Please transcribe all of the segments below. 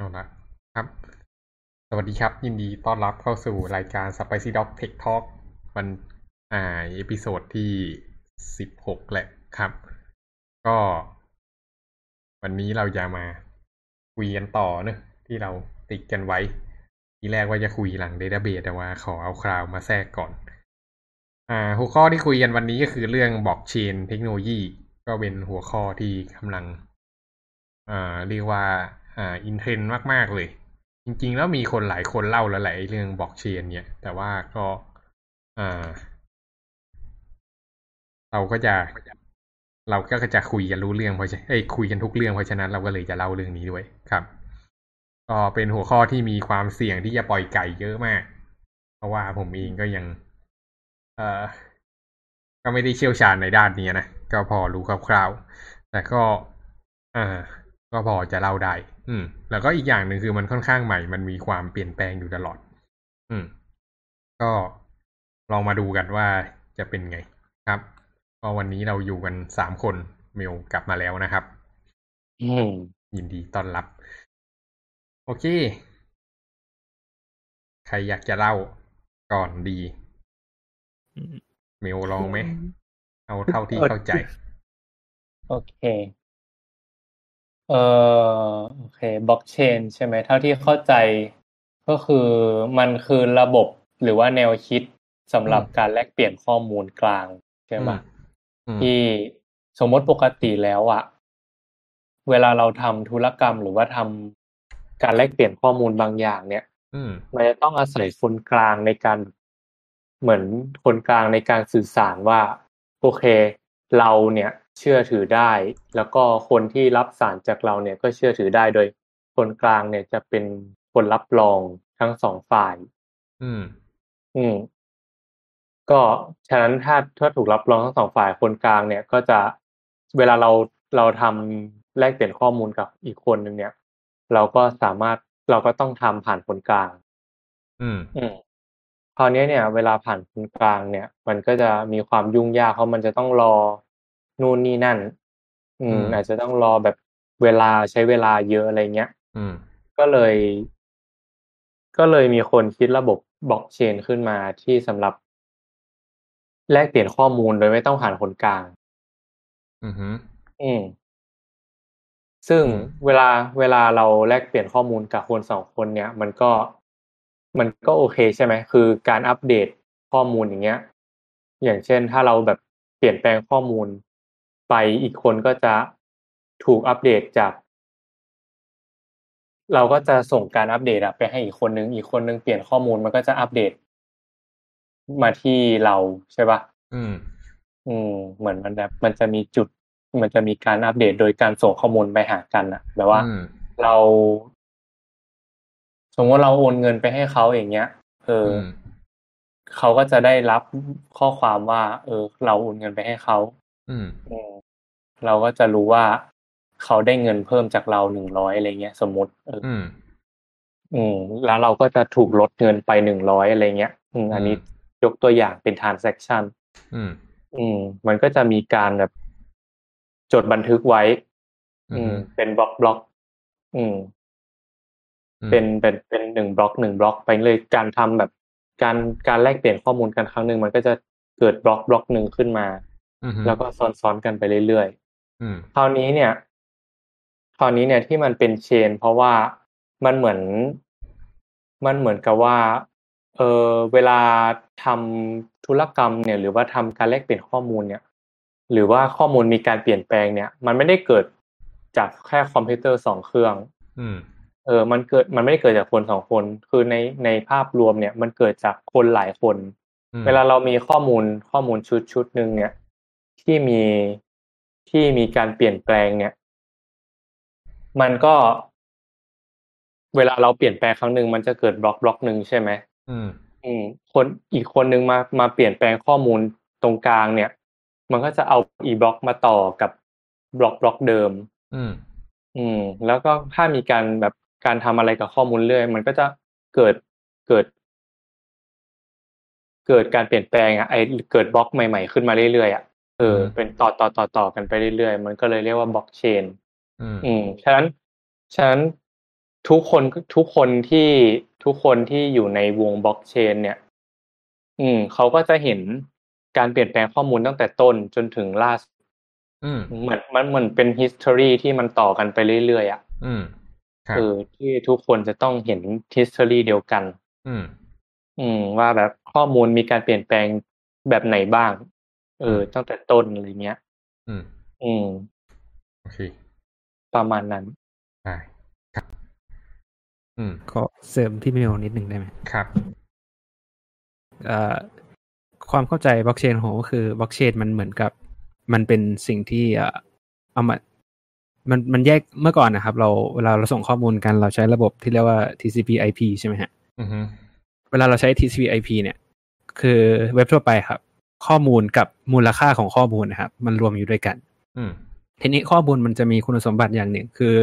เอาละครับ สวัสดีครับ ยินดีต้อนรับเข้าสู่รายการ Spicy Dog Tech Talk วันอ่า episode ที่สิบหกแหละครับ ก็ วันนี้เราจะมาคุยกันต่อเนอะที่เราติดกันไว้ ทีแรกว่าจะคุยหลัง database แต่ว่าขอเอา cloud มาแทรกก่อน อ่า หัวข้อที่คุยกันวันนี้ก็คือเรื่อง blockchain technology ก็เป็นหัวข้อที่กำลังอ่าเรียกว่า อ่าอินเทรนด์มาก ๆ เลย จริง ๆ แล้วมีคนหลายคนเล่าแล้วแหละไอ้เรื่องบล็อกเชนเนี่ย แต่ว่าก็อ่าเราก็จะเราก็จะคุยกันรู้เรื่องเพราะฉะเอ้ยคุยกันทุกเรื่องเพราะฉะนั้นเราก็เลยจะเล่าเรื่องนี้ด้วยครับ ก็เป็นหัวข้อที่มีความเสี่ยงที่จะปล่อยไก่เยอะมาก เพราะว่าผมเองก็ยัง เอ่อ ก็ไม่ได้เชี่ยวชาญในด้านนี้นะ ก็พอรู้คร่าวๆแต่ก็ อ่า ก็พอจะเล่าได้ อืม แล้วก็อีกอย่างหนึ่งคือมันค่อนข้างใหม่ มันมีความเปลี่ยนแปลงอยู่ตลอด อืม ก็ลองมาดูกันว่าจะเป็นไงครับก็วันนี้เราอยู่กันสามคนเมลกลับมาแล้วนะครับอืมยินดีต้อนรับ โอเค ใครอยากจะเล่าก่อนดี เมลลองไหม เอาเท่าที่เข้าใจ โอเค เอ่อโอเคบล็อกเชนใช่ไหมเท่าที่เข้าใจ ก็คือมันคือระบบหรือว่าแนวคิดสำหรับอืมการแลกเปลี่ยนข้อมูลกลางใช่ไหมอืมที่สมมติปกติแล้วอะเวลาเราทำธุรกรรมหรือว่าทำการแลกเปลี่ยนข้อมูลบางอย่าง เนี่ยอืมมันจะต้องอาศัยคนกลางในการเหมือนคนกลางในการสื่อสารว่า โอเค เราเนี่ย เชื่อถือได้ แล้วก็คนที่รับสารจากเราเนี่ยก็เชื่อถือได้โดย คนกลางเนี่ยจะเป็นคนรับรองทั้งสองฝ่าย อืม อืม ก็ฉะนั้นถ้าถ้าถูกรับรองทั้งสองฝ่ายคนกลางเนี่ย ก็จะเวลาเราเราทำแลกเปลี่ยนข้อมูลกับอีกคนหนึ่งเนี่ย เราก็สามารถเราก็ต้องทำผ่านคนกลาง อืม อืมคราวนี้เนี่ย เวลาผ่านคนกลางเนี่ย มันก็จะมีความยุ่งยากเพราะมันจะต้องรอ นู่นนี่นั่นอืมอืม อาจจะต้องรอแบบเวลาใช้เวลาเยอะอะไรเงี้ยอืมก็เลย ก็เลยมีคนคิดระบบบล็อกเชนขึ้นมาที่สำหรับ แลกเปลี่ยนข้อมูลโดยไม่ต้องผ่านคนกลาง อืมฮึอืมซึ่งอืมเวลาเวลาเราแลกเปลี่ยนข้อมูลกับคนสองคนเนี่ย มันก็มันก็โอเคใช่ไหมคือการอัปเดตข้อมูลอย่างเงี้ย อย่างเช่นถ้าเราแบบเปลี่ยนแปลงข้อมูล ไปอีกคนก็จะถูกอัปเดตจาก เราก็จะส่งการอัปเดตอะไปให้อีกคนนึงอีกคนนึงเปลี่ยนข้อมูลมันก็จะอัปเดต มาที่เราใช่ปะอืม อืม เหมือนมันแบบมันจะมีจุด มันจะมีการอัปเดตโดยการส่งข้อมูลไปหากันอะแบบว่าอืมเรา สมมติเราโอนเงินไปให้เขาอย่างเงี้ยเอออือมเขาก็จะได้รับข้อความว่า เออ เราโอนเงินไปให้เขา อืมอืม เราก็จะรู้ว่าเขาได้เงินเพิ่มจากเราหนึ่งร้อยอะไรเงี้ยสมมติเอออืมอืมแล้วเราก็จะถูกลดเงินไปหนึ่งร้อยอะไรเงี้ยอืมอันนี้อืมยกตัวอย่างเป็น transaction อืม อืม มันก็จะมีการแบบจดบันทึกไว้ อือืมมเป็นบล็อกบล็อกอืมอืม เป็นเป็นเป็นหนึ่งบล็อกหนึ่งบล็อกไปเลยการทำแบบการการแลกเปลี่ยนข้อมูลกันครั้งหนึ่งมันก็จะเกิดบล็อกบล็อกหนึ่งขึ้นมาอืมฮึ แล้วก็ซ้อนๆกันไปเรื่อยอืมๆคราวนี้เนี่ย คราวนี้เนี่ยที่มันเป็นเชน เพราะว่ามันเหมือน มันเหมือนกับว่า เออเวลาทำธุรกรรมเนี่ย หรือว่าทำการแลกเปลี่ยนข้อมูลเนี่ย หรือว่าข้อมูลมีการเปลี่ยนแปลงเนี่ย มันไม่ได้เกิดจากแค่คอมพิวเตอร์สองเครื่องอืมเออ มันเกิด มันไม่ได้เกิดจากคนสองคน คือใน ในภาพรวมเนี่ย มันเกิดจากคนหลายคนอืมเวลาเรามีข้อมูล ข้อมูลชุดชุดหนึ่งเนี่ย ที่มีที่มีการเปลี่ยนแปลงเนี่ย มันก็ เวลาเราเปลี่ยนแปลงครั้งหนึ่งมันจะเกิด block block หนึ่งใช่ไหมอืม อืม คนอีกคนหนึ่งมามาเปลี่ยนแปลงข้อมูลตรงกลางเนี่ย มันก็จะเอาอีกมาต่อกับ block block เดิม อืม อืม แล้วก็ถ้ามีการแบบการทำอะไรกับข้อมูลเรื่อย มันก็จะเกิดเกิด เกิดการเปลี่ยนแปลงอะไอเกิดบล็อกใหม่ ๆ ขึ้นมาเรื่อยๆอะ เอออืมเป็นต่อต่อต่อต่อกันไปเรื่อยๆ มันก็เลยเรียกว่าบล็อกเชนอืมอืม ฉะนั้น ฉะนั้นทุกคนทุกคนที่ทุกคนที่อยู่ในวงบล็อกเชน เนี่ย อืมเขาก็จะเห็นการเปลี่ยนแปลงข้อมูลตั้งแต่ต้นจนถึงล่าสุดอืมเหมือนมันเหมือนเป็น history ที่มันต่อกันไปเรื่อยๆอะอืมครับเออที่ทุกคนจะต้องเห็น history เดียวกัน อืม อืม ว่าแบบข้อมูลมีการเปลี่ยนแปลงแบบไหนบ้าง เออ ตั้งแต่ต้นอะไรเงี้ย อืม อืม โอเค ประมาณนั้นได้ครับ อืม ขอเสริมพี่เมลนิดหนึ่งได้ไหมครับเอ่อความเข้าใจบล็อกเชนของผมก็คือบล็อกเชนมันเหมือนกับ มันเป็นสิ่งที่เอ่อเอามามันมันแยกเมื่อก่อนนะครับ เราเวลาเราส่งข้อมูลกันเราใช้ระบบที่เรียกว่า TCP/IP ใช่ไหมฮะอือฮึเวลาเราใช้ TCP/IP เนี่ย คือเว็บทั่วไปครับ ข้อมูลกับมูลค่าของข้อมูลนะครับ มันรวมอยู่ด้วยกันอืมทีนี้ข้อมูลมันจะมีคุณสมบัติอย่างหนึ่ง คือ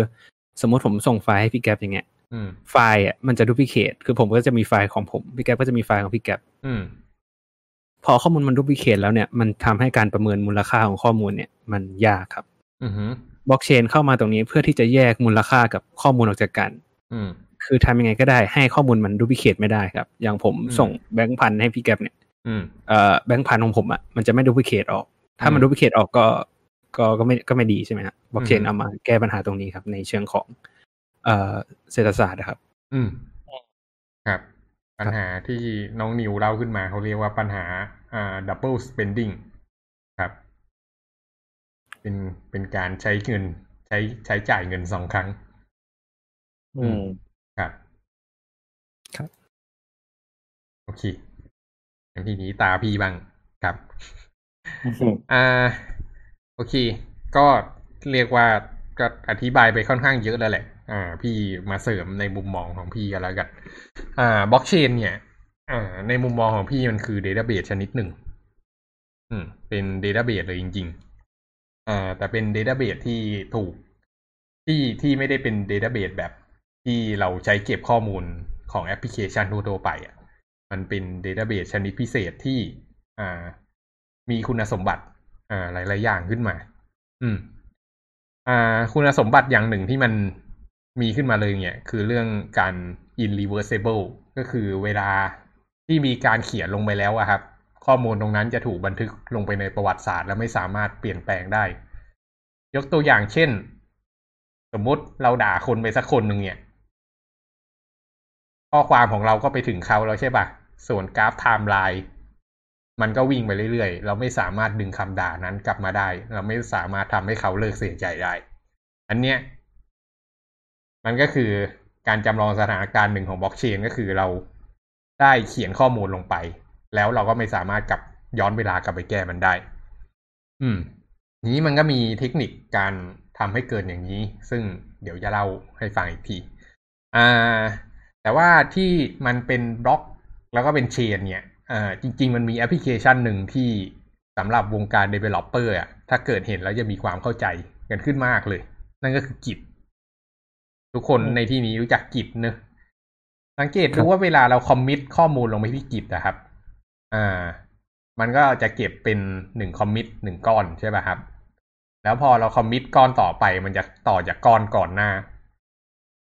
สมมุติผมส่งไฟล์ให้พี่แก๊ปอย่างเงี้ยอืมไฟล์อะมันจะ duplicate คือผมก็จะมีไฟล์ของผมพี่แก๊ปก็จะมีไฟล์ของพี่แก๊ปอืมพอข้อมูลมัน duplicate แล้วเนี่ยมันทำให้การประเมินมูลค่าของข้อมูลเนี่ย มันยากครับอือฮึบล็อกเชนเข้ามาตรงนี้เพื่อที่จะแยกมูลค่ากับข้อมูลออกจากกันอืมคือทำยังไงก็ได้ให้ข้อมูลมัน duplicate ไม่ได้ครับ อย่างผมอืมส่งแบงค์พันให้พี่แก๊ปเนี่ย อืมเอ่อแบงค์พันของผมอะมันจะไม่ duplicate ออก ถ้ามันอืม duplicate ออกก็ก็ก็ไม่ก็ไม่ดีใช่ไหมฮะบล็อกเชนอืมเอามาแก้ปัญหาตรงนี้ครับ ในเชิงของเอ่อเศรษฐศาสตร์นะครับ อืมครับ ปัญหาที่น้องนิวเล่าขึ้นมาเขาเรียกว่าปัญหาอ่า double spending ครับ เป็นเป็นการใช้เงิน ใช้ใช้จ่ายเงินสองครั้ง อืมครับ ครับ โอเคงั้น ทีนี้ตาพี่บ้างครับอืมอ่าโอเค ก็เรียกว่าก็อธิบายไปค่อนข้างเยอะแล้วแหละ อ่า พี่มาเสริมในมุมมองของพี่กันแล้วกัน อ่าบล็อกเชน เนี่ยอ่าในมุมมองของพี่มันคือ database ชนิดหนึ่ง อืม เป็น database เลยจริง ๆ อ่า แต่เป็น database ที่ถูกที่ที่ไม่ได้เป็น database แบบที่เราใช้เก็บข้อมูลของแอปพลิเคชันทั่วๆไปอะ มันเป็น database ชนิดพิเศษที่อ่ามีคุณสมบัติอ่าหลาย ๆ อย่างขึ้นมา อืม อ่า คุณสมบัติอย่างหนึ่งที่มันมีขึ้นมาเลยเนี่ยคือเรื่องการ irreversible ก็คือเวลาที่มีการเขียนลงไปแล้วอะครับ ข้อมูลตรงนั้นจะถูกบันทึกลงไปในประวัติศาสตร์ และไม่สามารถเปลี่ยนแปลงได้ ยกตัวอย่างเช่น สมมุติเราด่าคนไปสักคนหนึ่งเนี่ย ข้อความของเราก็ไปถึงเขาแล้วใช่ปะส่วนกราฟไทม์ไลน์มันก็วิ่งไปเรื่อยๆ เราไม่สามารถดึงคำด่านั้นกลับมาได้ เราไม่สามารถทำให้เขาเลิกเสียใจได้ อันเนี้ยมันก็คือการจำลองสถานการณ์หนึ่งของบล็อกเชนก็คือเราได้เขียนข้อมูลลงไป แล้วเราก็ไม่สามารถกลับย้อนเวลากลับไปแก้มันได้ อืม นี้มันก็มีเทคนิคการทำให้เกิดอย่างนี้ ซึ่งเดี๋ยวจะเล่าให้ฟังอีกที อ่า แต่ว่าที่มันเป็นบล็อกแล้วก็เป็นเชนเนี่ยอ่าจริง ๆ มันมีแอปพลิเคชันหนึ่งที่สำหรับวงการ Developer อะถ้าเกิดเห็นแล้วจะมีความเข้าใจกันขึ้นมากเลย นั่นก็คือ Git ทุกคนในที่นี้รู้จัก Git เนอะสังเกตดูว่าเวลาเราคอมมิตข้อมูลลงไปที่ Git นะครับ อ่า มันก็จะเก็บเป็นหนึ่งคอมมิตหนึ่งก้อนใช่ป่ะครับ แล้วพอเราคอมมิตก้อนต่อไปมันจะต่อจากก้อนก่อนหน้า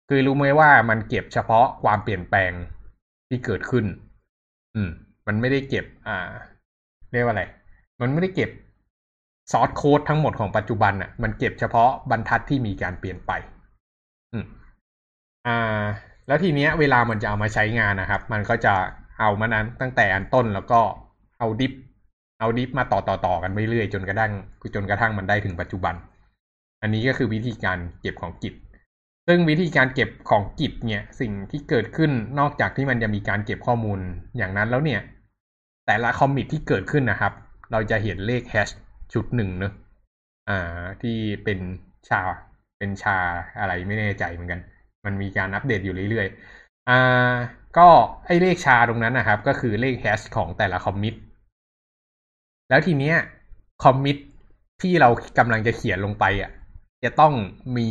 คือรู้ไหมว่ามันเก็บเฉพาะความเปลี่ยนแปลงที่เกิดขึ้น อืม มันไม่ได้เก็บ อ่า เรียกว่าอะไร มันไม่ได้เก็บซอสโค้ดทั้งหมดของปัจจุบันอะ มันเก็บเฉพาะบรรทัดที่มีการเปลี่ยนไป อืม อ่า แล้วทีเนี้ย เวลามันจะเอามาใช้งานนะครับ มันก็จะเอามานั้นตั้งแต่อันต้นแล้วก็เอาดิฟ เอาดิฟมาต่อต่อต่อกันไปเรื่อยจนกระทั่งจนกระทั่งมันได้ถึงปัจจุบัน อันนี้ก็คือวิธีการเก็บของกิจ ซึ่งวิธีการเก็บของกิจเนี่ยสิ่งที่เกิดขึ้นนอกจากที่มันจะมีการเก็บข้อมูลอย่างนั้นแล้วเนี่ย แต่ละคอมมิตที่เกิดขึ้นนะครับ เราจะเห็นเลขแฮชชุดหนึ่งเนอะอ่าที่เป็นชาเป็นชาอะไรไม่แน่ใจเหมือนกัน มันมีการอัปเดตอยู่เรื่อยๆอ่าก็ไอเลขชาตรงนั้นนะครับ ก็คือเลขแฮชของแต่ละคอมมิตแล้วทีเนี้ยคอมมิตที่เรากำลังจะเขียนลงไปอะ จะต้องมี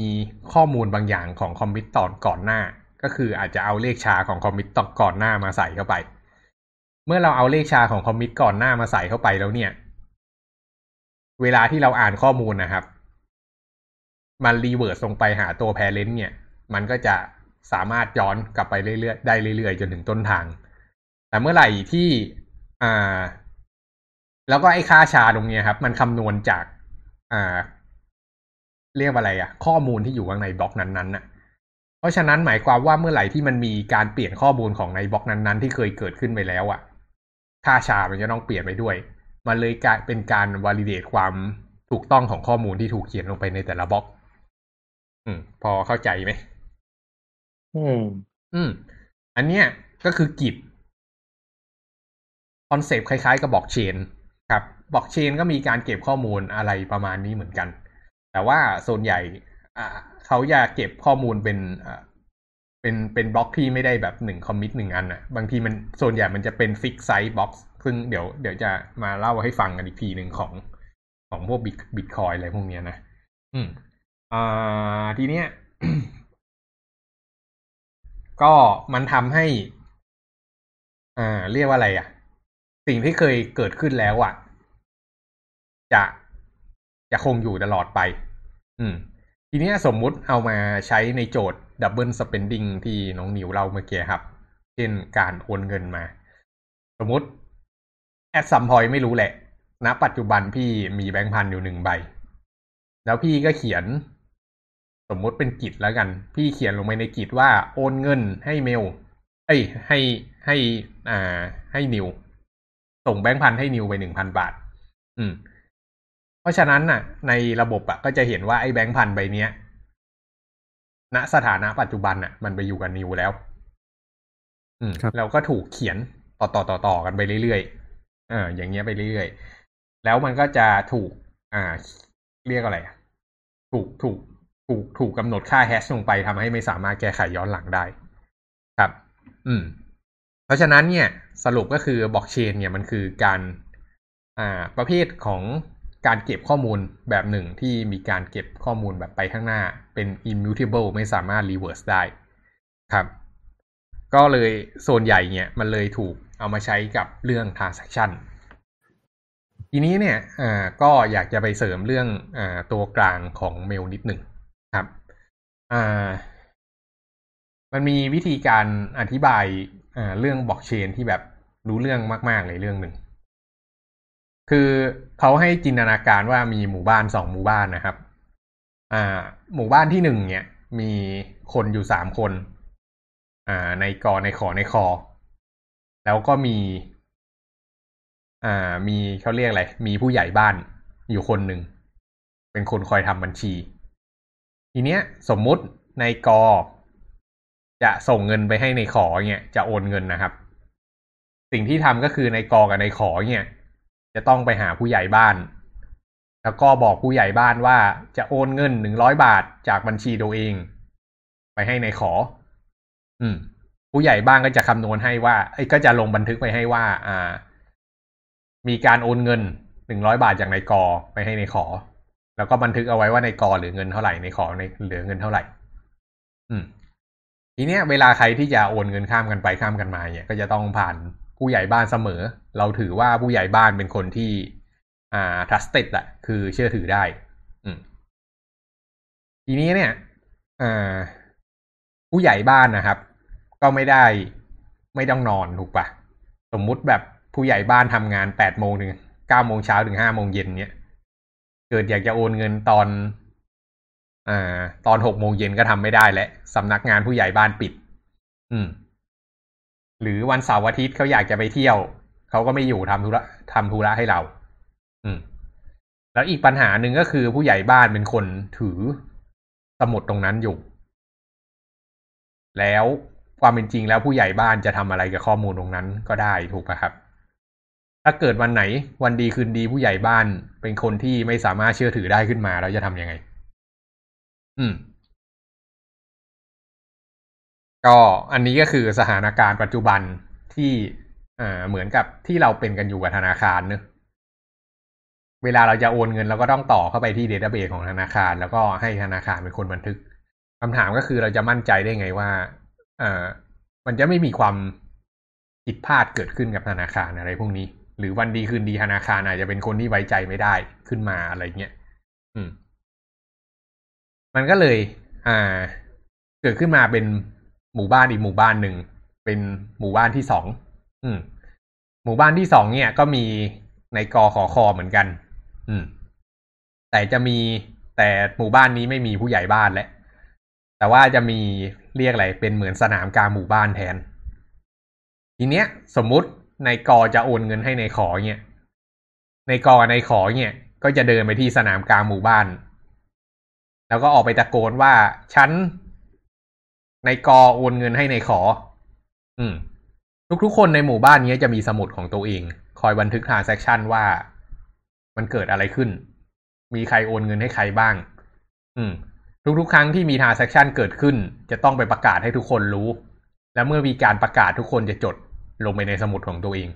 ข้อมูลบางอย่างของ commit ตอนก่อนหน้า ก็คืออาจจะเอาเลข SHA ของ commit ตอนก่อนหน้ามาใส่เข้าไป เมื่อเราเอาเลข SHA ของ commit ก่อนหน้ามาใส่เข้าไปแล้วเนี่ย เวลาที่เราอ่านข้อมูลนะครับ มัน reverse ลงไปหาตัว parent เนี่ย มันก็จะสามารถย้อนกลับไปเรื่อยๆได้เรื่อยๆ จนถึงต้นทาง แต่เมื่อไหร่ที่อ่า แล้วก็ไอ้ค่าชาตรงเนี้ยครับ มันคำนวณจากอ่า เรียกว่าอะไรอะข้อมูลที่อยู่ข้างในบล็อกนั้นๆน่ะ เพราะฉะนั้นหมายความว่าเมื่อไหร่ที่มันมีการเปลี่ยนข้อมูลของในบล็อกนั้นๆ ที่เคยเกิดขึ้นไปแล้วอะค่าชามันจะต้องเปลี่ยนไปด้วย มันเลยกลายเป็นการวอลิเดตความถูกต้องของข้อมูลที่ถูกเขียนลงไปในแต่ละบล็อก อืม พอเข้าใจไหมอืม อืม อันเนี้ยก็คือ Git concept คล้ายๆกับบล็อกเชน ครับบล็อกเชนก็มีการเก็บข้อมูลอะไรประมาณนี้เหมือนกัน แต่ว่าส่วนใหญ่อ่าเขาอยากเก็บข้อมูลเป็นอ่าเป็นเป็นบล็อกที่ไม่ได้แบบหนึ่ง commit หนึ่งอันนะบางทีมันส่วนใหญ่มันจะเป็น fix size block ซึ่งเดี๋ยวเดี๋ยวจะมาเล่าให้ฟังกันอีกทีหนึ่งของของพวกบิตบิตคอยอะไรพวกเนี้ยนะ อืมอ่าทีเนี้ย ก็มันทำให้ อ่า เรียกว่าอะไรอะ สิ่งที่เคยเกิดขึ้นแล้วอะ จะจะคงอยู่ตลอดไป อืม ทีนี้สมมุติเอามาใช้ในโจทย์ double spending ที่น้องนิวเล่าเมื่อกี้ครับ เช่นการโอนเงินมา สมมุติ at some point ไม่รู้แหละณปัจจุบันพี่มีแบงค์พันอยู่หนึ่งใบ แล้วพี่ก็เขียน สมมุติเป็นกิจแล้วกัน พี่เขียนลงไปในกิจว่าโอนเงินให้เมล เอ้ย ให้ให้อ่าให้นิว ส่งแบงค์พันให้นิวไปหนึ่งพันบาท อืม ราะฉะนั้นน่ะ ในระบบอะก็จะเห็นว่าไอ้แบงค์พันใบเนี้ยณสถานะปัจจุบันน่ะ มันไปอยู่กับนิวแล้ว อืมครับแล้วก็ถูกเขียนต่อต่อต่อต่อกันไปเรื่อยๆเอออย่างเงี้ยไปเรื่อยๆแล้วมันก็จะถูก อ่า เรียกอะไรอะถูกถูกถูกถูกกำหนดค่าแฮชลงไปทำให้ไม่สามารถแก้ไขย้อนหลังได้ ครับ อืม เพราะฉะนั้นเนี่ย สรุปก็คือบล็อกเชนเนี่ยมันคือการ อ่า ประเภทของ การเก็บข้อมูลแบบหนึ่งที่มีการเก็บข้อมูลแบบไปข้างหน้าเป็น immutable ไม่สามารถ reverse ได้ครับ ก็เลยโซนใหญ่เนี่ยมันเลยถูกเอามาใช้กับเรื่อง transaction ทีนี้เนี่ยอ่าก็อยากจะไปเสริมเรื่องอ่าตัวกลางของเมลนิดหนึ่งครับอ่ามันมีวิธีการอธิบายอ่าเรื่องบล็อกเชนที่แบบรู้เรื่องมาก ๆ เลยเรื่องหนึ่ง คือเขาให้จินตนาการว่ามีหมู่บ้านสองหมู่บ้านนะครับ อ่า หมู่บ้านที่หนึ่งเนี่ย มีคนอยู่สามคน อ่า ในกอในขอในคอ แล้วก็มี อ่า มีเขาเรียกอะไร มีผู้ใหญ่บ้านอยู่คนหนึ่ง เป็นคนคอยทำบัญชี ทีเนี้ย สมมุติในกอจะส่งเงินไปให้ในขอเนี่ยจะโอนเงินนะครับ สิ่งที่ทำก็คือในกอกับในขอเนี่ย จะต้องไปหาผู้ใหญ่บ้าน แล้วก็บอกผู้ใหญ่บ้านว่าจะโอนเงินหนึ่งร้อยบาทจากบัญชีตัวเอง ไปให้ในขอ อืม ผู้ใหญ่บ้านก็จะคำนวณให้ว่าไอ้ก็จะลงบันทึกไปให้ว่า อ่า มีการโอนเงินหนึ่งร้อยบาทจากในกอไปให้ในขอ แล้วก็บันทึกเอาไว้ว่าในกอเหลือเงินเท่าไหร่ในขอในเหลือเงินเท่าไหร่ อืมทีเนี้ยเวลาใครที่จะโอนเงินข้ามกันไปข้ามกันมาเนี่ยก็จะต้องผ่าน ผู้ใหญ่บ้านเสมอ เราถือว่าผู้ใหญ่บ้านเป็นคนที่ อ่า trusted อะคือเชื่อถือได้ อืมทีนี้เนี่ย อ่า ผู้ใหญ่บ้านนะครับ ก็ไม่ได้ไม่ต้องนอนถูกปะสมมุติแบบผู้ใหญ่บ้านทำงานแปดโมงถึงเก้าโมงเช้าถึงห้าโมงเย็นเนี่ย เกิดอยากจะโอนเงินตอนอ่าตอนหกโมงเย็นก็ทำไม่ได้แล้วสำนักงานผู้ใหญ่บ้านปิด อืม หรือวันเสาร์อาทิตย์เขาอยากจะไปเที่ยวเขาก็ไม่อยู่ทำธุระทำธุระให้เรา อืม แล้วอีกปัญหาหนึ่งก็คือผู้ใหญ่บ้านเป็นคนถือสมุดตรงนั้นอยู่ แล้วความเป็นจริงแล้วผู้ใหญ่บ้านจะทำอะไรกับข้อมูลตรงนั้นก็ได้ถูกไหมครับ ถ้าเกิดวันไหนวันดีคืนดีผู้ใหญ่บ้านเป็นคนที่ไม่สามารถเชื่อถือได้ขึ้นมาเราจะทำยังไง อืม ก็อันนี้ก็คือสถานการณ์ปัจจุบันที่อ่าเหมือนกับที่เราเป็นกันอยู่กับธนาคารเนอะเวลาเราจะโอนเงินเราก็ต้องต่อเข้าไปที่เดต้าเบสของธนาคาร แล้วก็ให้ธนาคารเป็นคนบันทึกคำถามก็คือเราจะมั่นใจได้ไงว่าอ่ามันจะไม่มีความผิดพลาดเกิดขึ้นกับธนาคารอะไรพวกนี้ หรือวันดีคืนดีธนาคารอาจจะเป็นคนที่ไว้ใจไม่ได้ขึ้นมาอะไรเงี้ยอืม มันก็เลย อ่า เกิดขึ้นมาเป็น หมู่บ้านอีกหมู่บ้านหนึ่งเป็นหมู่บ้านที่สองอืม หมู่บ้านที่สองเนี่ย ก็มีในกอขอคอเหมือนกัน อืม แต่จะมีแต่หมู่บ้านนี้ไม่มีผู้ใหญ่บ้านแล้วแต่ว่าจะมีเรียกอะไรเป็นเหมือนสนามกลางหมู่บ้านแทน ทีเนี้ย สมมุตินาย ก จะโอนเงินให้นาย ข เนี่ยนาย ก นาย ข เนี่ย ก็จะเดินไปที่สนามกลางหมู่บ้าน แล้วก็ออกไปตะโกนว่าฉัน นาย ก โอนเงินให้นาย ข อืม ทุกๆคนในหมู่บ้านนี้จะมีสมุดของตัวเอง คอยบันทึก transaction ว่ามันเกิดอะไรขึ้น มีใครโอนเงินให้ใครบ้าง อืม ทุกๆ ครั้งที่มี transaction เกิดขึ้น จะต้องไปประกาศให้ทุกคนรู้ และเมื่อมีการประกาศทุกคนจะจดลงไปในสมุดของตัวเอง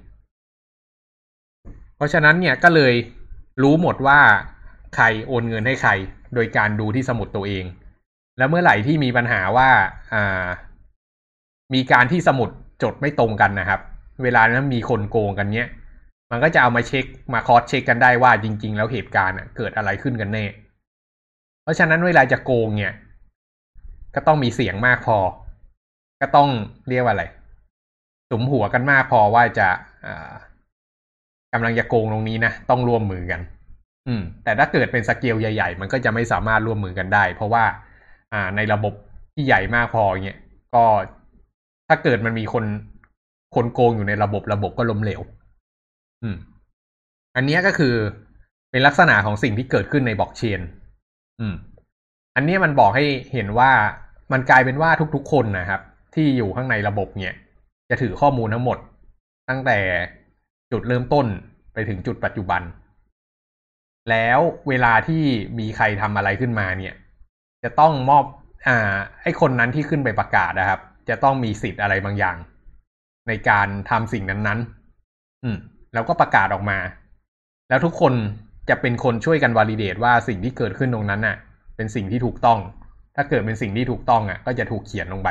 เพราะฉะนั้นเนี่ยก็เลยรู้หมดว่าใครโอนเงินให้ใคร โดยการดูที่สมุดตัวเอง แล้วเมื่อไหร่ที่มีปัญหาว่าอ่า มีการที่สมุดจดไม่ตรงกันนะครับ เวลานั้นมีคนโกงกันเนี้ยมันก็จะเอามาเช็คมาคอสเช็คกันได้ว่าจริง ๆ แล้วเหตุการณ์เกิดอะไรขึ้นกันแน่ เพราะฉะนั้นเวลาจะโกงเนี่ย ก็ต้องมีเสียงมากพอ ก็ต้องเรียกว่าอะไรสมหัวกันมากพอว่าจะกำลังจะโกงตรงนี้นะต้องร่วมมือกัน อืม แต่ถ้าเกิดเป็นสเกลใหญ่ ๆ มันก็จะไม่สามารถร่วมมือกันได้ เพราะว่า อ่าในระบบที่ใหญ่มากพอเนี่ยก็ถ้าเกิดมันมีคนคนโกงอยู่ในระบบระบบก็ล้มเหลว อืม อันนี้ก็คือเป็นลักษณะของสิ่งที่เกิดขึ้นในบล็อกเชน อืม อันนี้มันบอกให้เห็นว่ามันกลายเป็นว่าทุกๆคนนะครับ ที่อยู่ข้างในระบบเนี่ย จะถือข้อมูลทั้งหมด ตั้งแต่จุดเริ่มต้นไปถึงจุดปัจจุบัน แล้วเวลาที่มีใครทำอะไรขึ้นมาเนี่ย จะต้องมอบอ่าไอ้คนนั้นที่ขึ้นไปประกาศนะครับ จะต้องมีสิทธิ์อะไรบางอย่าง ในการทำสิ่งนั้นๆ อืม แล้วก็ประกาศออกมา แล้วทุกคนจะเป็นคนช่วยกันวอลิเดตว่าสิ่งที่เกิดขึ้นตรงนั้นน่ะ เป็นสิ่งที่ถูกต้อง ถ้าเกิดเป็นสิ่งที่ถูกต้องอะ ก็จะถูกเขียนลงไป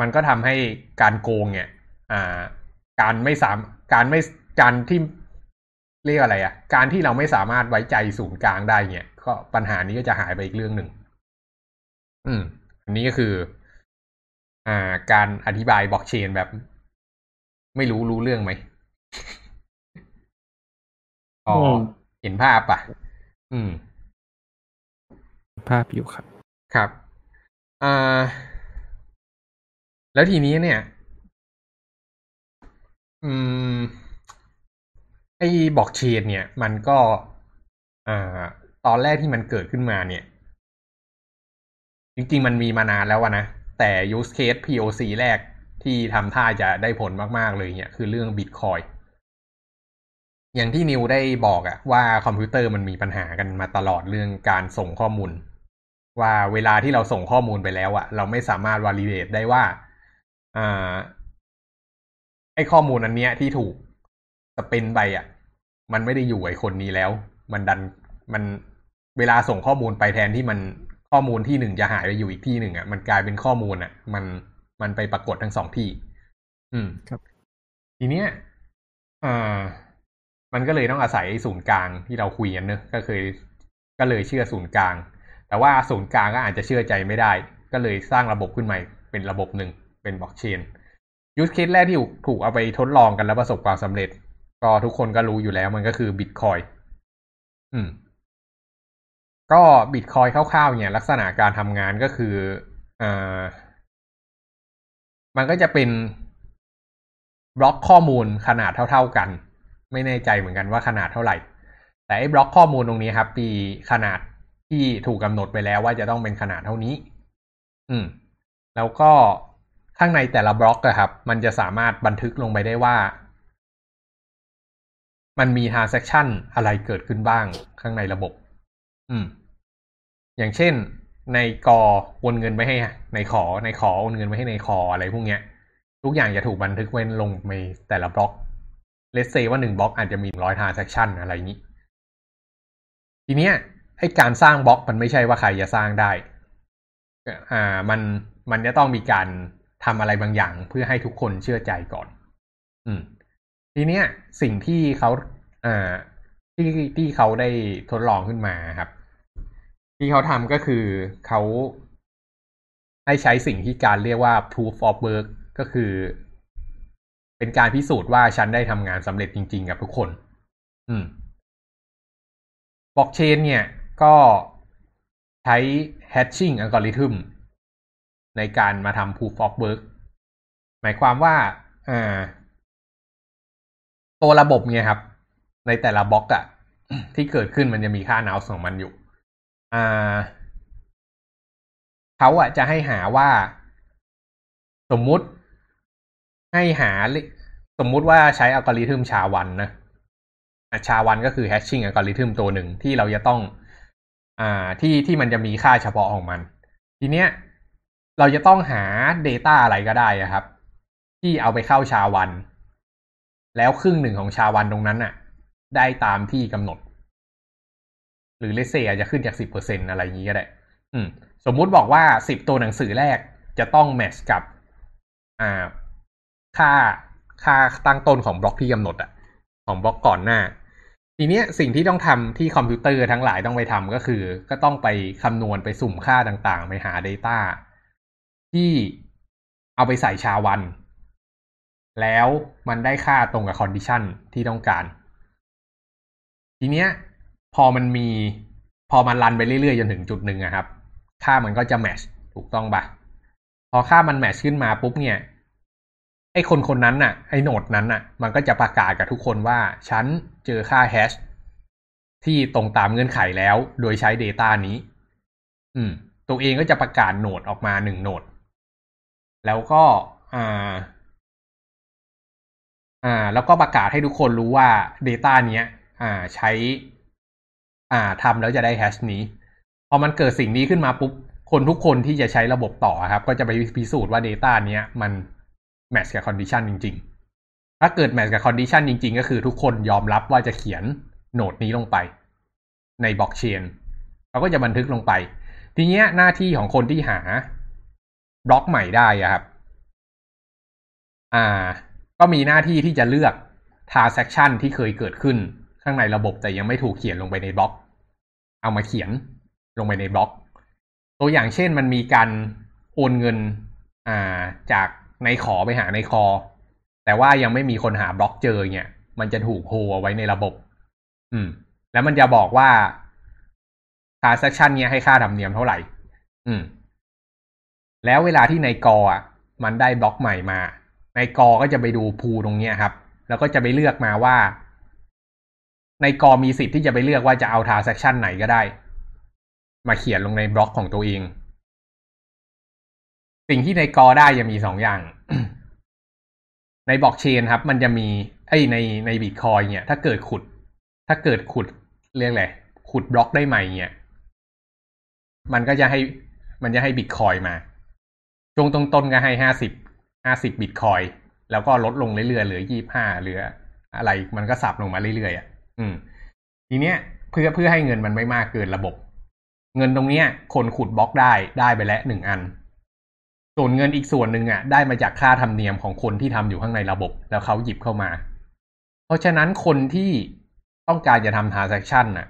มันก็ทำให้การโกงเนี่ย อ่า การไม่สามการไม่การที่เรียกอะไรอะ การที่เราไม่สามารถไว้ใจศูนย์กลางได้เนี่ย ก็ปัญหานี้ก็จะหายไปอีกเรื่องหนึ่ง อืม อันนี้ก็คือ อ่า การอธิบายบล็อกเชนแบบ ไม่รู้รู้เรื่องไหมอ๋อเห็นภาพปะอืม ภาพอยู่ครับ ครับ อ่า แล้วทีนี้เนี่ย อืม ไอ้บล็อกเชนเนี่ย มันก็ อ่า ตอนแรกที่มันเกิดขึ้นมาเนี่ย จริงๆ มันมีมานานแล้วนะแต่ use case POC แรกที่ทำท่าจะได้ผลมากๆเลยเนี่ยคือเรื่อง Bitcoin อย่างที่นิวได้บอกอะว่าคอมพิวเตอร์มันมีปัญหากันมาตลอดเรื่องการส่งข้อมูล ว่าเวลาที่เราส่งข้อมูลไปแล้วอะเราไม่สามารถวอลิเดตได้ว่าอ่าไอข้อมูลอันเนี้ยที่ถูกสเปนไปอะมันไม่ได้อยู่ไอคนนี้แล้ว มันดันมัน เวลาส่งข้อมูลไปแทนที่มันข้อมูลที่หนึ่งจะหายไปอยู่อีกที่หนึ่งอะมันกลายเป็นข้อมูลอะมันมันไปปรากฏทั้งสองที่ อืมครับ ทีเนี้ยอ่ามันก็เลยต้องอาศัยศูนย์กลางที่เราคุยกันเนอะก็เคยก็เลยเชื่อศูนย์กลาง แต่ว่าศูนย์กลางก็อาจจะเชื่อใจไม่ได้ ก็เลยสร้างระบบขึ้นมาเป็นระบบหนึ่งเป็นบล็อกเชน use case แรกที่ถูกเอาไปทดลองกันแล้วประสบความสำเร็จ ก็ทุกคนก็รู้อยู่แล้วมันก็คือบิตคอยน์ อืม ก็บิตคอยน์คร่าวๆเนี่ยลักษณะการทำงานก็คืออ่ามันก็จะเป็นบล็อกข้อมูลขนาดเท่า ๆกัน ไม่แน่ใจเหมือนกันว่าขนาดเท่าไหร่ แต่ไอ้บล็อกข้อมูลตรงนี้ครับมีขนาดที่ถูกกำหนดไปแล้วว่าจะต้องเป็นขนาดเท่านี้ อืม แล้วก็ข้างในแต่ละบล็อกอะครับ มันจะสามารถบันทึกลงไปได้ว่า มันมี transaction อะไรเกิดขึ้นบ้างข้างในระบบ อืม อย่างเช่นในกอโอนเงินไปให้ในขอในขอโอนเงินไปให้ในคออะไรพวกเนี้ย ทุกอย่างจะถูกบันทึกไว้ลงในแต่ละบล็อกเลสเซว่าหนึ่งบล็อกอาจจะมีร้อย transaction อะไรอย่างนี้ ทีเนี้ยไอการสร้างบล็อกมันไม่ใช่ว่าใครจะสร้างได้อ่ามันมันจะต้องมีการทำอะไรบางอย่างเพื่อให้ทุกคนเชื่อใจก่อน อืม ทีเนี้ยสิ่งที่เขาอ่าที่ที่เขาได้ทดลองขึ้นมาครับ ที่เขาทำก็คือเขาให้ใช้สิ่งที่การเรียกว่า proof of work ก็คือ เป็นการพิสูจน์ว่าฉันได้ทำงานสำเร็จจริง ๆ กับทุกคน อืมบล็อกเชนเนี่ยก็ใช้ hatching algorithm ในการมาทำ proof of work หมายความว่าอ่าตัวระบบเนี่ยครับ ในแต่ละบล็อกอะที่เกิดขึ้นมันจะมีค่า n าวของมันอยู่ อ่าเขาอะจะให้หาว่า สมมุติให้หาสมมุติว่าใช้อัลกอริทึมชาวันนะชาวันก็คือแฮชชิ่งอัลกอริทึมตัวหนึ่งที่เราจะต้อง อ่าที่ที่มันจะมีค่าเฉพาะของมัน ทีเนี้ยเราจะต้องหา Data อะไรก็ได้ครับ ที่เอาไปเข้าชาวัน แล้วครึ่งหนึ่งของชาวันตรงนั้นน่ะ ได้ตามที่กำหนด หรือเลเซอาจจะขึ้นจากสิบเปอร์เซ็นอะไรอย่างนี้ก็ได้อืม สมมุติบอกว่าสิบตัวหนังสือแรกจะต้อง match กับ อ่า ค่าค่าตั้งต้นของบล็อกที่กำหนดอะของบล็อกก่อนหน้า ทีเนี้ยสิ่งที่ต้องทำที่คอมพิวเตอร์ทั้งหลายต้องไปทำก็คือ ก็ต้องไปคำนวณไปสุ่มค่าต่างๆ ไปหา Data ที่เอาไปใส่ SHA-1 แล้วมันได้ค่าตรงกับ condition ที่ต้องการ ทีเนี้ย พอมันมี พอมันรันไปเรื่อยๆ จนถึงจุดหนึ่งอะครับ ค่ามันก็จะแมชถูกต้องปะพอค่ามันแมชขึ้นมาปุ๊บเนี่ยไอ้คนคนนั้นน่ะไอ้โนดนั้นน่ะ มันก็จะประกาศกับทุกคนว่า ฉันเจอค่าแฮชที่ตรงตามเงื่อนไขแล้ว โดยใช้ Data นี้ อืม ตัวเองก็จะประกาศโนดออกมาหนึ่งโนด แล้วก็อ่า อ่า แล้วก็ประกาศให้ทุกคนรู้ว่า Data เนี้ย อ่า ใช้ อ่าทำแล้วจะได้ hash นี้พอมันเกิดสิ่งนี้ขึ้นมาปุ๊บคนทุกคนที่จะใช้ระบบต่อครับ ก็จะไปพิสูจน์ว่า Data เนี้ยมัน match กับ condition จริง ๆ ถ้าเกิด match กับ condition จริง ๆ ก็คือทุกคนยอมรับว่าจะเขียน node นี้ลงไป ในบล็อกเชนเขาก็จะบันทึกลงไป ทีเนี้ยหน้าที่ของคนที่หาบล็อกใหม่ได้อะครับ อ่า ก็มีหน้าที่ที่จะเลือก transaction ที่เคยเกิดขึ้นข้างในระบบแต่ยังไม่ถูกเขียนลงไปในบล็อก เอามาเขียนลงไปในบล็อก ตัวอย่างเช่นมันมีการโอนเงินอ่าจากในขอไปหาในคอ แต่ว่ายังไม่มีคนหาบล็อกเจอเนี่ย มันจะถูกโฮเอาไว้ในระบบ อืม แล้วมันจะบอกว่า transaction เนี้ยให้ค่าธรรมเนียมเท่าไหร่ อืม แล้วเวลาที่ในกออะ มันได้บล็อกใหม่มา ในกอก็จะไปดูพูตรงเนี้ยครับ แล้วก็จะไปเลือกมาว่า ในกอมีสิทธิ์ที่จะไปเลือกว่าจะเอา transaction ไหนก็ได้ มาเขียนลงในบล็อกของตัวเอง สิ่งที่ในกอได้จะมีสองอย่าง ในบล็อกเชนครับ มันจะมีไอ้ในในบิตคอยเนี่ย ถ้าเกิดขุด ถ้าเกิดขุดเรียกอะไรขุดบล็อกได้ใหม่เนี่ย มันก็จะให้มันจะให้บิตคอยมาช่วงต้นๆก็ให้ห้าสิบห้าสิบบิตคอยแล้วก็ลดลงเรื่อยๆเหลือยี่ห้าเหลือ อะไรมันก็สับลงมาเรื่อยๆอะ อืม ทีเนี้ยเพื่อเพื่อให้เงินมันไม่มากเกินระบบ เงินตรงเนี้ย คนขุดบล็อกได้ได้ไปแล้วหนึ่งอัน ส่วนเงินอีกส่วนหนึ่งอะ ได้มาจากค่าธรรมเนียมของคนที่ทำอยู่ข้างในระบบ แล้วเขาหยิบเข้ามา เพราะฉะนั้นคนที่ต้องการจะทำ transaction น่ะ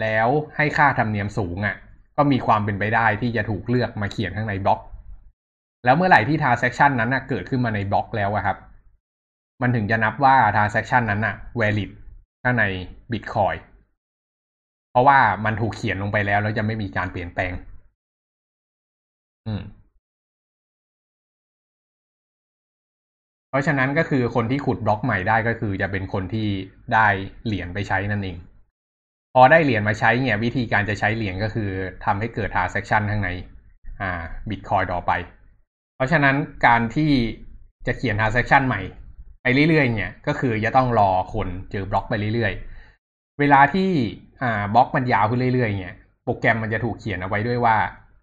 แล้วให้ค่าธรรมเนียมสูงอะ ก็มีความเป็นไปได้ที่จะถูกเลือกมาเขียนข้างในบล็อก แล้วเมื่อไหร่ที่ transaction นั้นนะเกิดขึ้นมาในบล็อกแล้วอะครับ มันถึงจะนับว่า transaction นั้นน่ะ valid ข้างใน Bitcoin เพราะว่ามันถูกเขียนลงไปแล้ว แล้วจะไม่มีการเปลี่ยนแปลง อืม เพราะฉะนั้นก็คือคนที่ขุดบล็อกใหม่ได้ก็คือจะเป็นคนที่ได้เหรียญไปใช้นั่นเอง พอได้เหรียญมาใช้เนี่ย วิธีการจะใช้เหรียญก็คือทำให้เกิด transaction ข้างใน อ่า Bitcoin ต่อไป เพราะฉะนั้นการที่จะเขียน transaction ใหม่ ไปเรื่อยๆเนี่ยก็คือจะต้องรอคนเจอบล็อกไปเรื่อยๆ เวลาที่อ่าบล็อกมันยาวขึ้นเรื่อยๆเนี่ยโปรแกรมมันจะถูกเขียนเอาไว้ด้วยว่า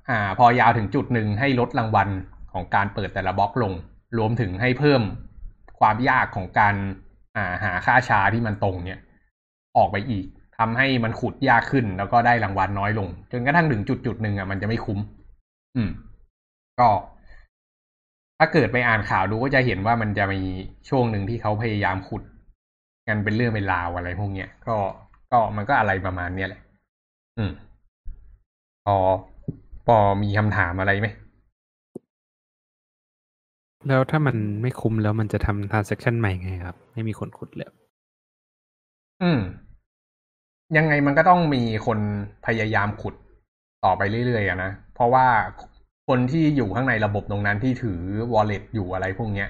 อ่า พอยาวถึงจุดหนึ่งให้ลดรางวัลของการเปิดแต่ละบล็อกลง รวมถึงให้เพิ่มความยากของการอ่าหาค่าชาที่มันตรงเนี่ย ออกไปอีกทำให้มันขุดยากขึ้นแล้วก็ได้รางวัลน้อยลง จนกระทั่งถึงจุดจุดหนึ่งอะมันจะไม่คุ้ม อืม ก็ ถ้าเกิดไปอ่านข่าวดูก็จะเห็นว่ามันจะมีช่วงหนึ่งที่เขาพยายามขุดกันเป็นเรื่องเป็นราวอะไรพวกเนี้ยก็ก็มันก็อะไรประมาณเนี้ยแหละ อืมพอพอมีคำถามอะไรไหม แล้วถ้ามันไม่คุ้มแล้วมันจะทำ transaction ใหม่ไงครับ ไม่มีคนขุดแล้วอืม ยังไงมันก็ต้องมีคนพยายามขุดต่อไปเรื่อยๆอะนะ เพราะว่า คนที่อยู่ข้างในระบบตรงนั้นที่ถือ wallet อยู่อะไรพวกเนี้ย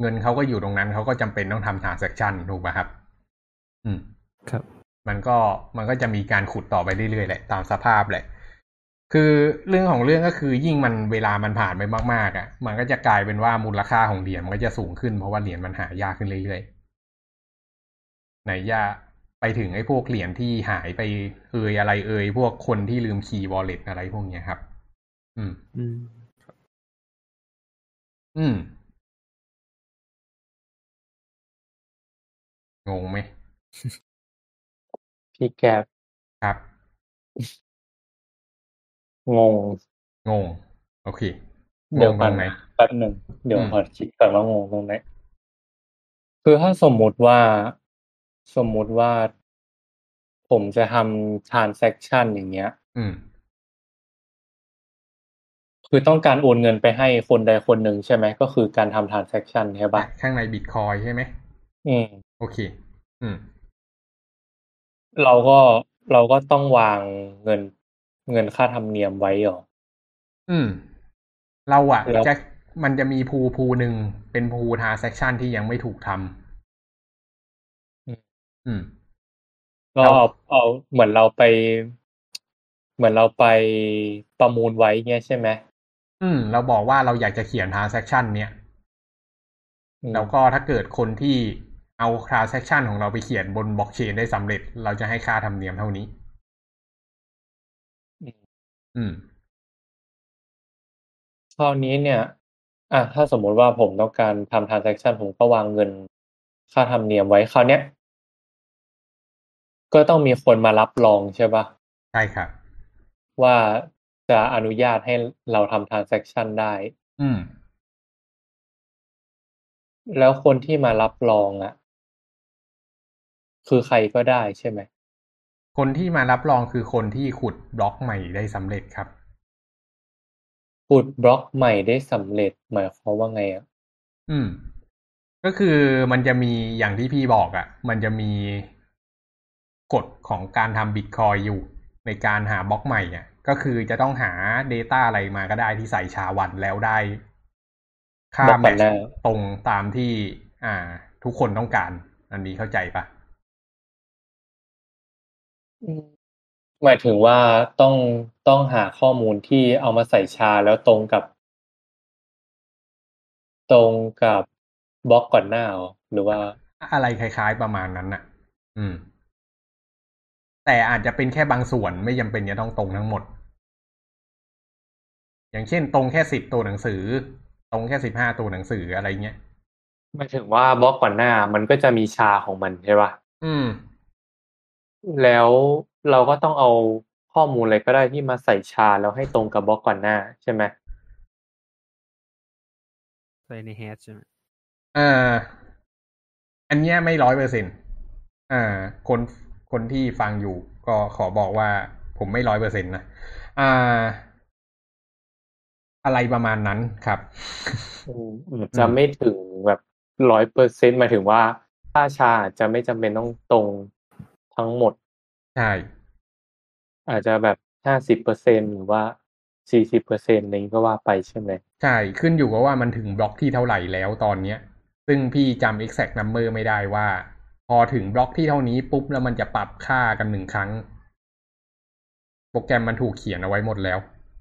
เงินเขาก็อยู่ตรงนั้นเขาก็จำเป็นต้องทำ transaction ถูกไหมครับ อืม ครับ มันก็มันก็จะมีการขุดต่อไปเรื่อยๆแหละ ตามสภาพแหละ คือเรื่องของเรื่องก็คือยิ่งมันเวลามันผ่านไปมากๆอะ มันก็จะกลายเป็นว่ามูลค่าของเหรียญมันก็จะสูงขึ้นเพราะว่าเหรียญมันหายากขึ้นเรื่อยๆไหนจะไปถึงไอ้พวกเหรียญที่หายไปเอยอะไรเอยพวกคนที่ลืมคีย์วอลเล็ตอะไรพวกเนี้ยครับ อืม อืม อืม งงไหมพี่แกบครับ งง งง โอเคเดี๋ยวงงก่ตอรนงไหนแป๊บหนึ่งเดี๋ยวอืม ขอคิดก่อนว่างงตรงไหนคือถ้าสมมุติว่าสมมุติว่าผมจะทำ transaction อย่างเงี้ย อืม คือต้องการโอนเงินไปให้คนใดคนหนึ่งใช่ไหมก็คือการทำ transaction ใช่ปะข้างในบิตคอยใช่ไหมอืมโอเค อืม เราก็เราก็ต้องวางเงินเงินค่าธรรมเนียมไว้เหรออืม เราอะแล้วจะมันจะมีภูภูหนึ่งเป็นภูทาเซ็กชันที่ยังไม่ถูกทำอืมก็เอาเอาเหมือนเราไป เหมือนเราไปประมูลไว้เงี้ยใช่ไหม อืม เราบอกว่าเราอยากจะเขียน transaction เนี้ยอืมแล้วก็ถ้าเกิดคนที่เอาทาเซ็กชันของเราไปเขียนบนบล็อกเชนได้สำเร็จ เราจะให้ค่าธรรมเนียมเท่านี้อืมอืมคราวนี้เนี่ย อะถ้าสมมุติว่าผมต้องการทำ transaction ผมก็วางเงินค่าธรรมเนียมไว้คราวเนี้ยก็ต้องมีคนมารับรองใช่ปะใช่ครับว่า จะอนุญาตให้เราทำ transaction ได้ อืม แล้วคนที่มารับรองอะ คือใครก็ได้ใช่ไหม คนที่มารับรองคือคนที่ขุดบล็อกใหม่ได้สำเร็จครับ ขุดบล็อกใหม่ได้สำเร็จหมายความว่าไงอะ อืม ก็คือมันจะมีอย่างที่พี่บอกอะ่ะ มันจะมีกฎของการทำบิตคอยอยู่ในการหาบล็อกใหม่อะ ก็คือจะต้องหา Data อะไรมาก็ได้ที่ใส่ชาวันแล้วได้ ค่าบล็อกแมก่อทนหน้าตรงตามที่ อ่า ทุกคนต้องการ อันนี้เข้าใจปะอืมหมายถึงว่าต้องต้องหาข้อมูลที่เอามาใส่ชาแล้วตรงกับ ตรงกับบล็อกก่อนหน้าเหรอหรือว่า อะไรคล้าย ๆประมาณนั้นน่ะ อืม แต่อาจจะเป็นแค่บางส่วนไม่จำเป็นจะต้องตรงทั้งหมด อย่างเช่นตรงแค่สิบตัวหนังสือ ตรงแค่สิบห้าตัวหนังสืออะไรเงี้ยหมายถึงว่าบล็อกก่อนหน้ามันก็จะมีชาของมันใช่ปะอืม แล้วเราก็ต้องเอาข้อมูลอะไรก็ได้ที่มาใส่ชาแล้วให้ตรงกับบล็อกก่อนหน้าใช่ไหมใส่ในแฮชใช่ไหมเอ่ออันเนี้ยไม่ร้อยเปอร์เซ็นต์อ่า คนคนที่ฟังอยู่ก็ขอบอกว่าผมไม่ร้อยเปอร์เซ็นต์นะ อ่า อะไรประมาณนั้นครับอืมอาจจะไม่ถึงแบบร้อยเปอร์เซ็นต์หมายถึงว่าค่าชาอาจจะไม่จำเป็นต้องตรงทั้งหมด ใช่ อาจจะแบบห้าสิบเปอร์เซ็นหรือว่าสี่สิบเปอร์เซ็นต์นี้ก็ว่าไปใช่ไหมใช่ ขึ้นอยู่กับว่ามันถึงบล็อกที่เท่าไหร่แล้วตอนเนี้ย ซึ่งพี่จำ exact number ไม่ได้ว่า พอถึงบล็อกที่เท่านี้ปุ๊บแล้วมันจะปรับค่ากันหนึ่งครั้ง โปรแกรมมันถูกเขียนเอาไว้หมดแล้ว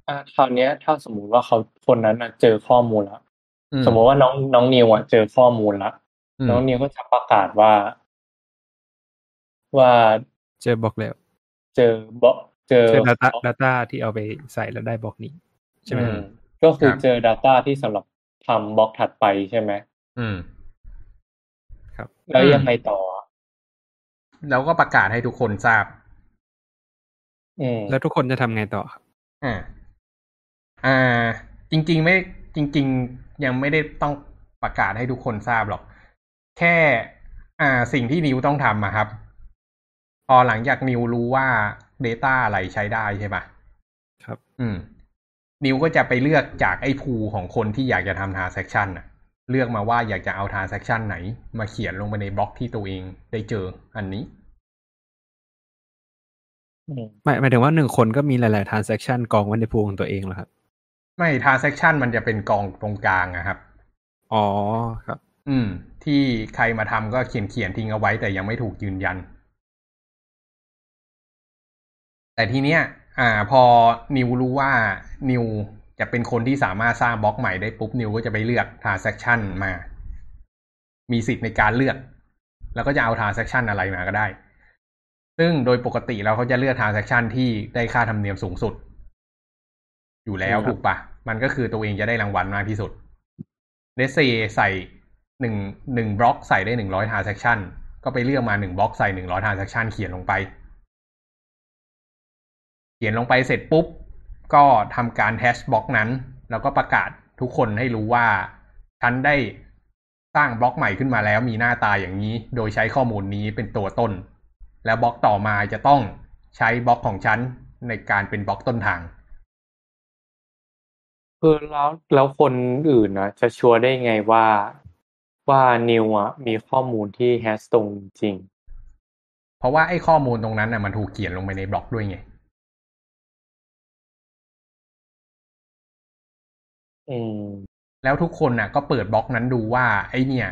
อะคราวเนี้ย ถ้าสมมุติว่าเขาคนนั้นน่ะเจอข้อมูลแล้วอืมสมมติว่าน้องน้องนิวอะเจอข้อมูลแล้วอืมน้องนิวก็จะประกาศว่า ว่าเจอบล็อกแล้ว เจอบล็อกเจอเจอ data data ที่เอาไปใส่แล้วได้บล็อกนี้ ใช่ไหมอืมก็คือครับเจอ Data ที่สำหรับทำบล็อกถัดไปใช่ไหมอืม ครับ แล้วอืมยังไงต่ออะแล้วก็ประกาศให้ทุกคนทราบ อืมแล้วทุกคนจะทำไงต่อครับอ่า อ่า จริง ๆ ไม่จริง ๆ ยังไม่ได้ต้องประกาศให้ทุกคนทราบหรอก แค่ อ่า สิ่งที่นิวต้องทำอะครับ พอหลังจากนิวรู้ว่า Data อะไรใช้ได้ใช่ปะครับ อืม นิวก็จะไปเลือกจากไอ้พูของคนที่อยากจะทำ transaction น่ะเลือกมาว่าอยากจะเอา transaction ไหน มาเขียนลงไปในบล็อกที่ตัวเองได้เจออันนี้อืมหมายหมายถึงว่าหนึ่งคนก็มีหลาย ๆ transaction กองไว้ในพูของตัวเองเหรอครับ ไม่ transaction มันจะเป็นกองตรงกลางอะครับ อ๋อครับ อืม ที่ใครมาทำก็เขียนเขียนทิ้งเอาไว้แต่ยังไม่ถูกยืนยัน แต่ทีเนี้ย อ่า พอนิวรู้ว่านิวจะเป็นคนที่สามารถสร้างบล็อกใหม่ได้ปุ๊บนิวก็จะไปเลือก transaction มา มีสิทธิ์ในการเลือก แล้วก็จะเอา transaction อะไรมาก็ได้ ซึ่งโดยปกติแล้วเขาจะเลือก transaction ที่ได้ค่าธรรมเนียมสูงสุด อยู่แล้วครับถูกปะมันก็คือตัวเองจะได้รางวัลมากที่สุดเดซใส่หนึ่งหนึ่งบล็อกใส่ได้หนึ่งร้อย transaction ก็ไปเลือกมาหนึ่งบล็อกใส่หนึ่งร้อย transaction เขียนลงไป เขียนลงไปเสร็จปุ๊บ ก็ทำการแฮชบล็อกนั้น แล้วก็ประกาศทุกคนให้รู้ว่า ฉันได้สร้างบล็อกใหม่ขึ้นมาแล้วมีหน้าตาอย่างนี้ โดยใช้ข้อมูลนี้เป็นตัวต้น แล้วบล็อกต่อมาจะต้องใช้บล็อกของฉันในการเป็นบล็อกต้นทาง คือแล้วแล้วคนอื่นนะจะชัวร์ได้ไงว่าว่านิวอะมีข้อมูลที่แฮชตรงจริง เพราะว่าไอ้ข้อมูลตรงนั้นน่ะมันถูกเขียนลงไปในบล็อกด้วยไง อืมแล้วทุกคนน่ะ ก็เปิดบล็อกนั้นดูว่า ไอ้เนี่ย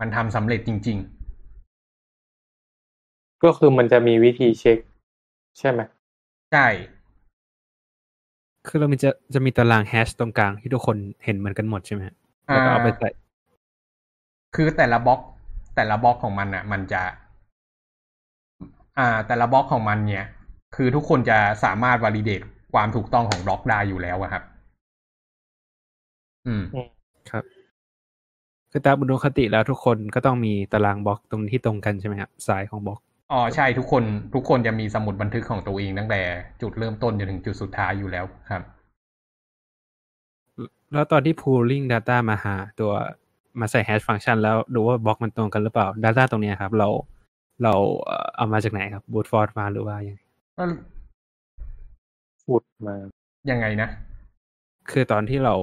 มันทำสำเร็จจริงก็คือมันจะมีวิธีเช็ค ใช่ไหมๆใช่ คือเรามีจะจะมีตาราง hash ตรงกลางที่ทุกคนเห็นเหมือนกันหมดใช่ไหมฮะแล้วก็เอาไปใส่คือแต่ละบล็อกแต่ละบล็อกของมันอะ มันจะ อ่า แต่ละบล็อกของมันเนี่ย คือทุกคนจะสามารถ validate ความถูกต้องของบล็อกได้อยู่แล้วอะครับ อืมครับคือตามอุดมคติแล้วทุกคนก็ต้องมีตารางบล็อกตรงที่ตรงกันใช่ไหมครับสายของบล็อก อ๋อใช่ทุกคนทุกคนจะมีสมุดบันทึกของตัวเองตั้งแต่จุดเริ่มต้นจนถึงจุดสุดท้ายอยู่แล้วครับ แล้วตอนที่ pooling data มาหาตัวมาใส่ hash function แล้วดูว่าบล็อกมันตรงกันหรือเปล่า data ตรงเนี้ยครับ เราเราเอ่อเอามาจากไหนครับ brute force มาหรือว่ายังไงก็พูดมายังไงนะ คือตอนที่เรา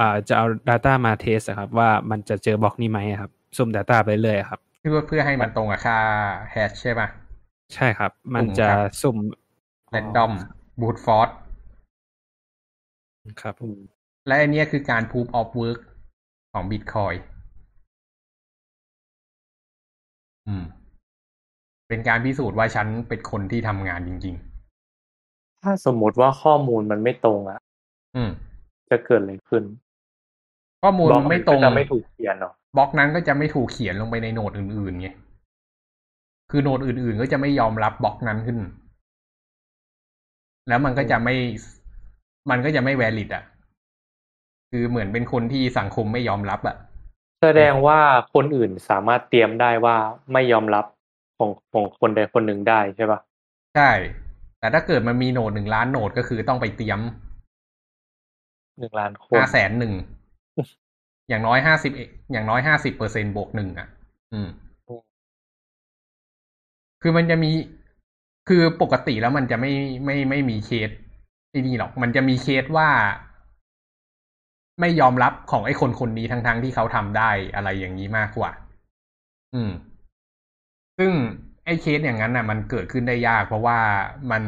อ่าจะเอา data มาเทสครับ ว่ามันจะเจอบล็อกนี้ไหมอะครับสุ่ม data ไปเรื่อยๆครับเพื่อเพื่อให้มันตรงกับค่าแฮชใช่ป่ะใช่ครับ มันสุ่มจะครับสุ่ม random brute force ครับอืมและอันเนี้ยคือการ proof of work ของ Bitcoin อืม เป็นการพิสูจน์ว่าฉันเป็นคนที่ทำงานจริงถ้าสมมุติว่าข้อมูลมันไม่ตรงอะๆอืม จะเกิดอะไรขึ้น ข้อมูลบล็อกไม่ตรงก็จะไม่ถูกเขียนหรอบล็อกนั้นก็จะไม่ถูกเขียนลงไปในโหนดอื่นๆไงคือโหนดอื่นๆ ก็จะไม่ยอมรับบล็อกนั้นขึ้น แล้วมันก็จะไม่ มันก็จะไม่ valid อะ คือเหมือนเป็นคนที่สังคมไม่ยอมรับอะ แสดงว่าคนอื่นสามารถเตรียมได้ว่าไม่ยอมรับของของคนใดคนหนึ่งได้ใช่ปะใช่ แต่ถ้าเกิดมันมีโหนดหนึ่งล้านโหนดก็คือต้องไปเตรียมหนึ่งล้านคนห้าแสนหนึ่ง อย่างน้อยห้าสิบอย่างน้อยห้าสิบเปอร์เซ็นบวกหนึ่งอะ อืม คือมันจะมี คือปกติแล้วมันจะไม่ไม่ไม่มีเคสที่นี่หรอก มันจะมีเคสว่า ไม่ยอมรับของไอ้คนคนนี้ทั้งทั้งๆที่เขาทำได้อะไรอย่างนี้มากกว่า อืม ซึ่งไอ้เคสอย่างนั้นน่ะ มันเกิดขึ้นได้ยาก เพราะว่ามัน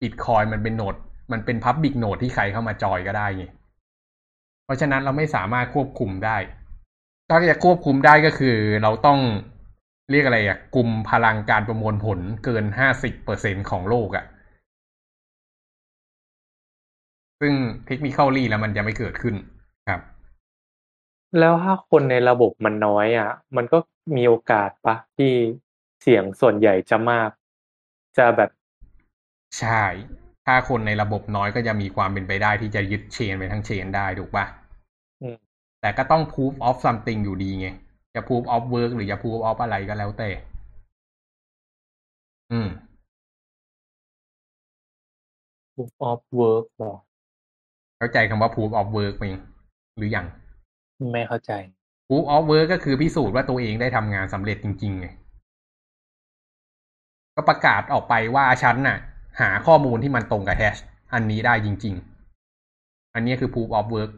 บิตคอยมันเป็นโหนด มันเป็นพับบิกโหนดที่ใครเข้ามาจอยก็ได้ไงเพ ราะฉะนั้นเราไม่สามารถควบคุมได้ ถ้าจะควบคุมได้ก็คือ เราต้องเรียกอะไรอะกลุ่มพลังการประมวลผลเกินห้าสิบเปอร์เซ็นของโลกอะซึ่งเทคนิคอลี่แล้วมันจะไม่เกิดขึ้นครับ แล้วถ้าคนในระบบมันน้อยอะ มันก็มีโอกาสปะที่เสียงส่วนใหญ่จะมาก จะแบบใช่ถ้าคนในระบบน้อยก็จะมีความเป็นไปได้ที่จะยึดเชนไปทั้งเชนได้ถูกปะอืม แต่ก็ต้อง proof of something อยู่ดีไง จะ proof of work หรือจะ proof of อะไรก็แล้วแต่ อืม proof of work หรอเข้าใจคำว่า proof of work ไหมหรือยังไม่เข้าใจ proof of work ก็คือพิสูจน์ว่าตัวเองได้ทำงานสำเร็จจริงๆไงก็ประกาศออกไปว่าฉันน่ะ หาข้อมูลที่มันตรงกับแฮชอันนี้ได้จริง ๆ อันนี้คือ proof of work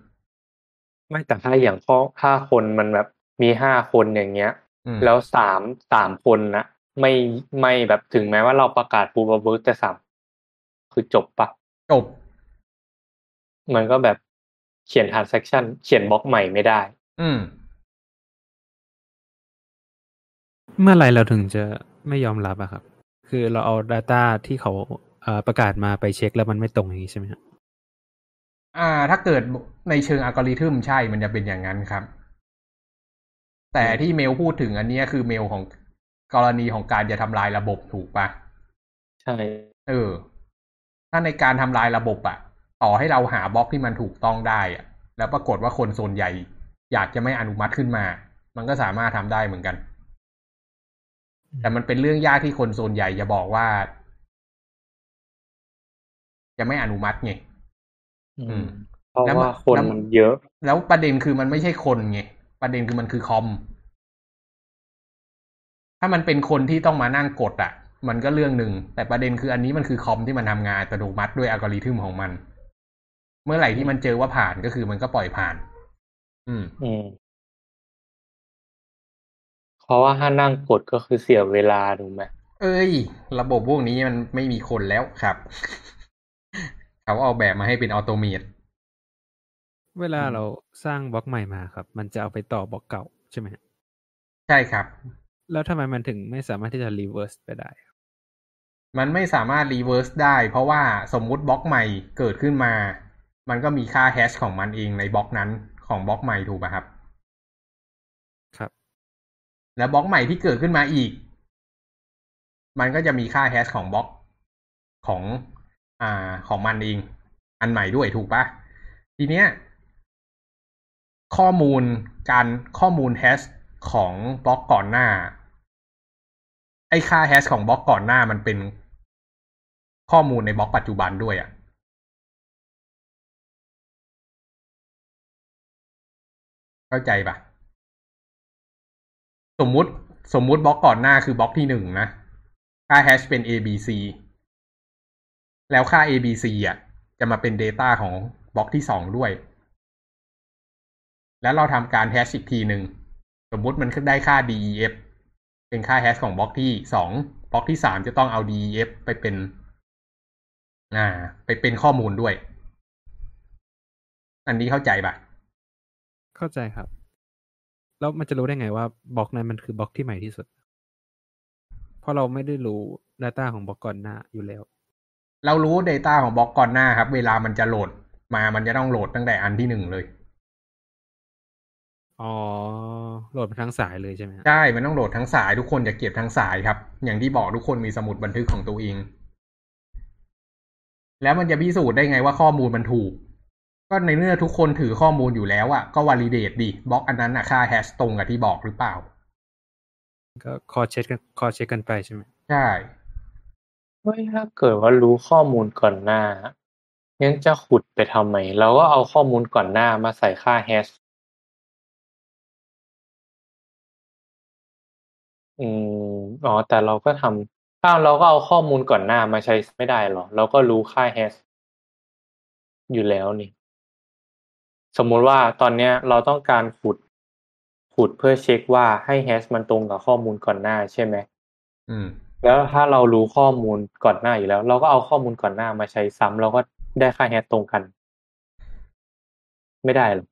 ไม่แต่ถ้าอย่างข้อห้าคนมันแบบมีห้าคนอย่างเงี้ยอืมแล้วสามสามคนนะไม่ไม่แบบถึงแม้ว่าเราประกาศ proof of work แต่สามคือจบปะจบ มันก็แบบเขียน transaction เขียนบล็อกใหม่ไม่ได้ อืม เมื่อไหรเราถึงจะไม่ยอมรับอะครับ คือเราเอา Data ที่เขาเอ่อประกาศมาไปเช็คแล้วมันไม่ตรงอย่างนี้ใช่ไหมครับ อ่า ถ้าเกิดในเชิงอัลกอริทึมใช่มันจะเป็นอย่างนั้นครับ แต่ที่เมลพูดถึงอันเนี้ยคือเมลของกรณีของการจะทำลายระบบถูกปะใช่ เออ ถ้าในการทำลายระบบอะต่อให้เราหาบล็อกที่มันถูกต้องได้อะแล้วปรากฏว่าคนส่วนใหญ่ อยากจะไม่อนุมัติขึ้นมา มันก็สามารถทำได้เหมือนกัน แต่มันเป็นเรื่องยากที่คนส่วนใหญ่จะบอกว่า จะไม่อนุมัติไง อืมเพราะแล้วมันว่าคนแล้วมันเยอะ แล้วประเด็นคือมันไม่ใช่คนไงประเด็นคือมันคือคอม ถ้ามันเป็นคนที่ต้องมานั่งกดอะ่ะ มันก็เรื่องหนึ่งแต่ประเด็นคืออันนี้มันคือคอมที่มันทำงานอัตโนมัติด้วยอัลกอริทึมของมัน เมื่อไหร่ที่มันเจอว่าผ่านก็คือมันก็ปล่อยผ่าน อืมอืมเพราะว่าถ้านั่งกดก็คือเสียเวลาถูกไหมเอ้ย ระบบพวกนี้มันไม่มีคนแล้วครับ เขาเอาแบบมาให้เป็น automateเวลาเราสร้างบล็อกใหม่มาครับ มันจะเอาไปต่อบล็อกเก่าใช่ไหมฮะใช่ครับ แล้วทำไมมันถึงไม่สามารถที่จะ reverse ไปได้ มันไม่สามารถ reverse ได้ เพราะว่าสมมุติบล็อกใหม่เกิดขึ้นมา มันก็มีค่า hash ของมันเองในบล็อกนั้นของบล็อกใหม่ถูกป่ะครับ ครับ แล้วบล็อกใหม่ที่เกิดขึ้นมาอีก มันก็จะมีค่าแฮชของบล็อกของ อ่า ของมันเอง อันใหม่ด้วยถูกปะทีเนี้ย ข้อมูลการข้อมูลแฮชของบล็อกก่อนหน้า ไอ้ค่าแฮชของบล็อกก่อนหน้ามันเป็นข้อมูลในบล็อกปัจจุบันด้วยอะ่ะเข้าใจปะสมมุติสมมุติบล็อกก่อนหน้าคือบล็อกที่หนึ่งนะ ค่าแฮชเป็น a b c แล้วค่า a b c อะ จะมาเป็น Data ของบล็อกที่สองด้วย แล้วเราทำการแฮชอีกทีหนึ่ง สมมุติมันได้ค่า def เป็นค่าแฮชของบล็อกที่สองบล็อกที่สามจะต้องเอา def ไปเป็นอ่า ไปเป็นข้อมูลด้วย อันนี้เข้าใจปะเข้าใจครับ แล้วมันจะรู้ได้ไงว่าบล็อกนั้นมันคือบล็อกที่ใหม่ที่สุด เพราะเราไม่ได้รู้ Data ของบล็อกก่อนหน้าอยู่แล้ว เรารู้ Data ของบล็อกก่อนหน้าครับ เวลามันจะโหลดมามันจะต้องโหลดตั้งแต่อันที่หนึ่งเลย อ๋อ โหลดมาทั้งสายเลยใช่ไหมฮะใช่ มันต้องโหลดทั้งสายทุกคนจะเก็บทั้งสายครับ อย่างที่บอกทุกคนมีสมุดบันทึกของตัวเอง แล้วมันจะพิสูจน์ได้ไงว่าข้อมูลมันถูก ก็ในเมื่อทุกคนถือข้อมูลอยู่แล้วอะก็วอลิเดตดิบล็อกอันนั้นอะค่าแฮชตรงกับที่บอกหรือเปล่า ก็คอเช็คกันคอเช็คกันไปใช่ไหมใช่ เฮ้ย ถ้าเกิดว่ารู้ข้อมูลก่อนหน้ายังจะขุดไปทำไม เราก็เอาข้อมูลก่อนหน้ามาใส่ค่าแฮชอืม อ๋อ แต่เราก็ทำ ถ้าเราก็เอาข้อมูลก่อนหน้ามาใช้ไม่ได้หรอ เราก็รู้ค่าแฮชอยู่แล้วนี่ สมมุติว่าตอนเนี้ยเราต้องการขุด ขุดเพื่อเช็คว่าให้แฮชมันตรงกับข้อมูลก่อนหน้าใช่ไหม อืม แล้วถ้าเรารู้ข้อมูลก่อนหน้าอยู่แล้ว เราก็เอาข้อมูลก่อนหน้ามาใช้ซ้ำเราก็ได้ค่าแฮชตรงกัน ไม่ได้หรอ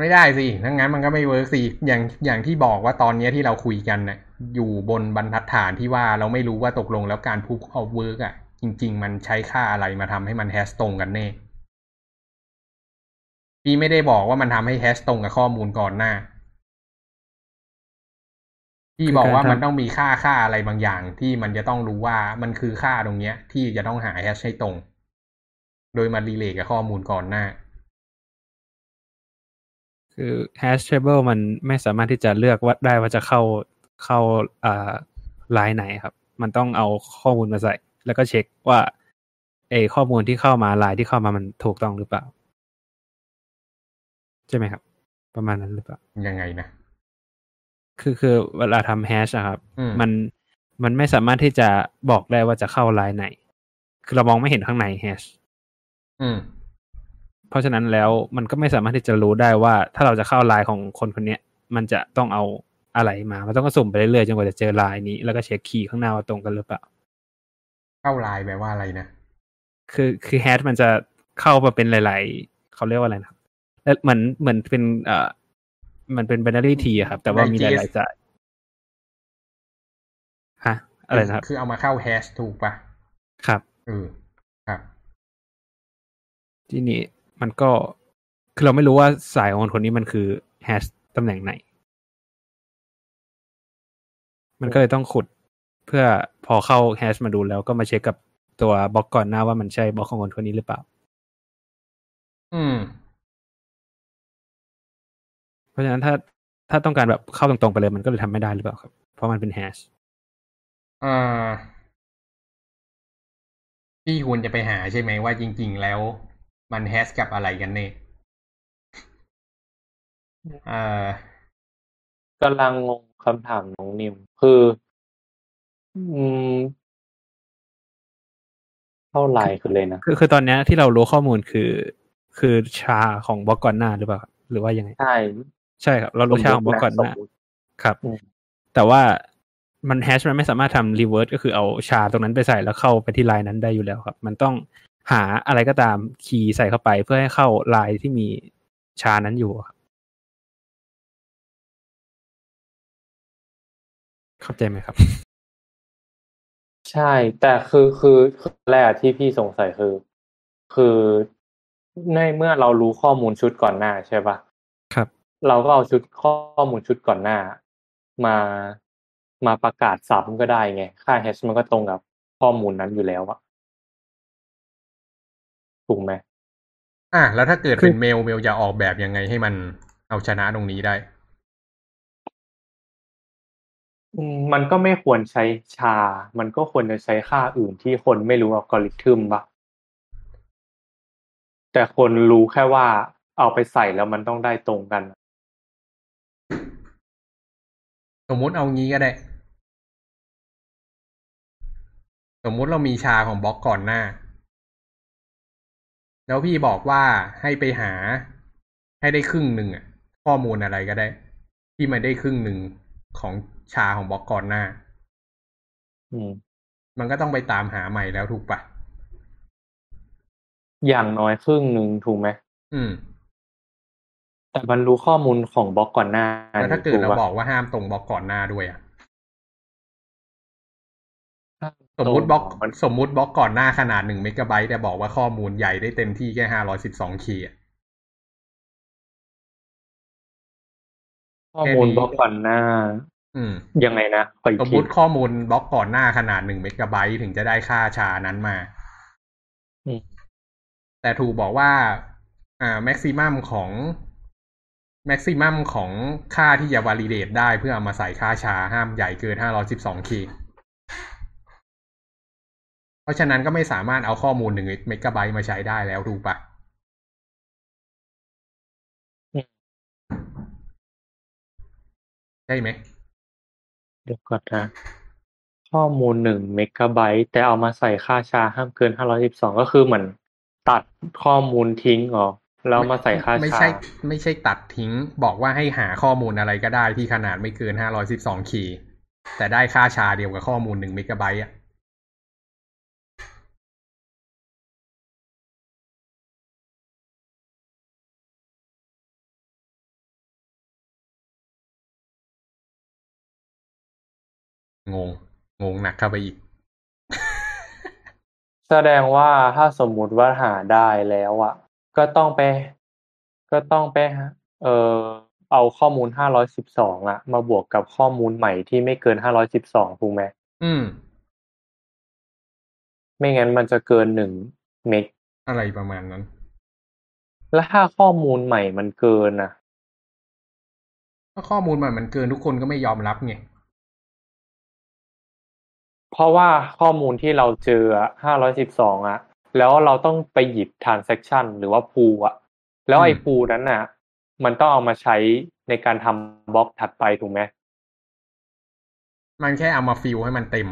ไม่ได้สิทั้างนั้นมันก็ไม่เวิร์กสิ อย่างอย่างที่บอกว่าตอนเนี้ยที่เราคุยกันน่ะ อยู่บนบรรทัดฐานที่ว่าเราไม่รู้ว่าตกลงแล้วการ proof of work อะ จริง ๆ มันใช้ค่าอะไรมาทำให้มัน hash ตรงกันแน่พี่ไม่ได้บอกว่ามันทำให้ hash ตรงกับข้อมูลก่อนหน้า พี่บอกว่ามันต้องมีค่าค่าอะไรบางอย่าง ที่มันจะต้องรู้ว่ามันคือค่าตรงเนี้ย ที่จะต้องหา hash ให้ตรง โดยมัน relate กับข้อมูลก่อนหน้า คือ hash table มันไม่สามารถที่จะเลือกว่าได้ว่าจะเข้าเข้าอ่าไลน์ไหนครับ มันต้องเอาข้อมูลมาใส่ แล้วก็เช็คว่าเออข้อมูลที่เข้ามาไลน์ที่เข้ามามันถูกต้องหรือเปล่า ใช่ไหมครับ ประมาณนั้นหรือเปล่า ยังไงนะ คือคือเวลาทำแฮชอะครับอืมมันมันไม่สามารถที่จะบอกได้ว่าจะเข้าไลน์ไหน คือเรามองไม่เห็นข้างในแฮชอืมเพราะฉะนั้นแล้วมันก็ไม่สามารถที่จะรู้ได้ว่า ถ้าเราจะเข้าไลน์ของคนคนเนี้ยมันจะต้องเอาอะไรมา มันต้องก็สุ่มไปเรื่อยๆจนกว่าจะเจอไลน์นี้ แล้วก็เช็คคีย์ข้างหน้าว่าตรงกันหรือเปล่า เข้าไลน์แปลว่าอะไรนะ คือคือแฮชมันจะเข้ามาเป็นหลาย ๆ เขาเรียกว่าอะไรนะครับแล้วเหมือนเหมือนเป็นเอ่อ มันเป็น binary tree อะครับ แต่ว่ามีหลายๆสายฮะ อะไรนะครับ คือเอามาเข้าแฮชถูกปะครับเออครับ ทีนี้มันก็คือเราไม่รู้ว่าสายของคนคนนี้มันคือแฮชตำแหน่งไหน มันก็เลยต้องขุดเพื่อพอเข้าแฮชมาดูแล้วก็มาเช็คกับตัวบล็อกก่อนหน้าว่ามันใช่บล็อกของคนคนนี้หรือเปล่า อืมเพ ราะฉะนั้นถ้าถ้าต้องการแบบเข้าตรงๆไปเลยมันก็เลยทำไม่ได้หรือเปล่าครับ เพราะมันเป็นแฮชอ่าพี่ควรจะไปหาใช่ไหมว่าจริง ๆ แล้วมันแฮชกับอะไรกันเนี่ยเอ่อกำลังงงคำถามน้องนิม คือ อืม เท่าไหร่คือเลยนะคือคือตอนเนี้ยที่เรารู้ข้อมูลคือ คือชาของบล็อกก่อนหน้าหรือเปล่าครับหรือว่ายังไง ใช่ ใช่ครับ เรารู้ชาของบล็อกก่อนหน้าสมมุติครับอืมแต่ว่ามัน hash มันไม่สามารถทำรีเวิร์สก็คือเอาชาตรงนั้นไปใส่แล้วเข้าไปที่ไลน์นั้นได้อยู่แล้วครับ มันต้องหาอะไรก็ตาม key ใส่เข้าไปเพื่อให้เข้าไลน์ที่มี SHA นั้นอยู่ครับเข้าใจไหมครับ ใช่ แต่คือคือคือแรกที่พี่สงสัยคือ คือในเมื่อเรารู้ข้อมูลชุดก่อนหน้าใช่ปะครับ เราก็เอาชุดข้อมูลชุดก่อนหน้า มามาประกาศซ้ำก็ได้ไง ค่าแฮชมันก็ตรงกับข้อมูลนั้นอยู่แล้วอะถูกไหมอะแล้วถ้าเกิดคือเป็นเมลเมลจะออกแบบยังไงให้มันเอาชนะตรงนี้ได้อืมมันก็ไม่ควรใช้ชา มันก็ควรจะใช้ค่าอื่นที่คนไม่รู้อัลกอริทึมปะแต่คนรู้แค่ว่าเอาไปใส่แล้วมันต้องได้ตรงกัน สมมุติเอางี้ก็ได้ สมมุติเรามีชาของบล็อกก่อนหน้า แล้วพี่บอกว่าให้ไปหาให้ได้ครึ่งหนึ่งอะข้อมูลอะไรก็ได้ ที่มันได้ครึ่งหนึ่งของชาของบล็อกก่อนหน้า อืม มันก็ต้องไปตามหาใหม่แล้วถูกปะอย่างน้อยครึ่งหนึ่งถูกไหมอืม แต่มันรู้ข้อมูลของบล็อกก่อนหน้าแล้วถ้าเกิดถูเราปะบอกว่าห้ามตรงบล็อกก่อนหน้าด้วยอะถ้าสมมุติบล็อกมันสมมุติบล็อกก่อนหน้าขนาดหนึ่งเมกะไบต์แต่บอกว่าข้อมูลใหญ่ได้เต็มที่แค่ห้าร้อยสิบสอง K ข้อมูลบล็อกก่อนหน้า อืม ยังไงนะขออีกทีสมมุติข้อมูลบล็อกก่อนหน้าขนาดหนึ่งเมกะไบต์ถึงจะได้ค่า SHA นั้นมาอืมแต่ถูกบอกว่า อ่า maximum ของ maximum ของค่าที่จะ validate ได้เพื่อเอามาใส่ค่า SHA ห้ามใหญ่เกินห้าร้อยสิบสอง K เพราะฉะนั้นก็ไม่สามารถเอาข้อมูลหนึ่งเมกะไบต์มาใช้ได้แล้วถูกปะใช่ไหม เดี๋ยวก่อนนะ ข้อมูลหนึ่งเมกะไบต์แต่เอามาใส่ค่าชาห้ามเกินห้าร้อยสิบสองก็คือเหมือนตัดข้อมูลทิ้งหรอ แล้วมาใส่ค่าไม่ชาใช่ ไม่ใช่ตัดทิ้ง บอกว่าให้หาข้อมูลอะไรก็ได้ที่ขนาดไม่เกินห้าร้อยสิบสองคีย์แต่ได้ค่าชาเดียวกับข้อมูลหนึ่งเมกะไบต์อะงง งงหนักเข้าไปอีก แสดงว่าถ้าสมมุติว่าหาได้แล้วอะ ก็ต้องไป ก็ต้องไปหาเอ่อ เอาข้อมูลห้าร้อยสิบสองอะ มาบวกกับข้อมูลใหม่ที่ไม่เกินห้าร้อยสิบสองถูกไหม อืม ไม่งั้นมันจะเกินหนึ่งเมก อะไรประมาณนั้น แล้วถ้าข้อมูลใหม่มันเกินอะ ถ้าข้อมูลมันมันเกินทุกคนก็ไม่ยอมรับไง เพราะว่าข้อมูลที่เราเจอห้าร้อยสิบสองอะ แล้วเราต้องไปหยิบ transaction หรือว่า pool อะแล้วไอ้อืม pool นั้นน่ะ มันต้องเอามาใช้ในการทำบล็อกถัดไปถูกไหมมันแค่เอามาฟิลให้มันเต็ม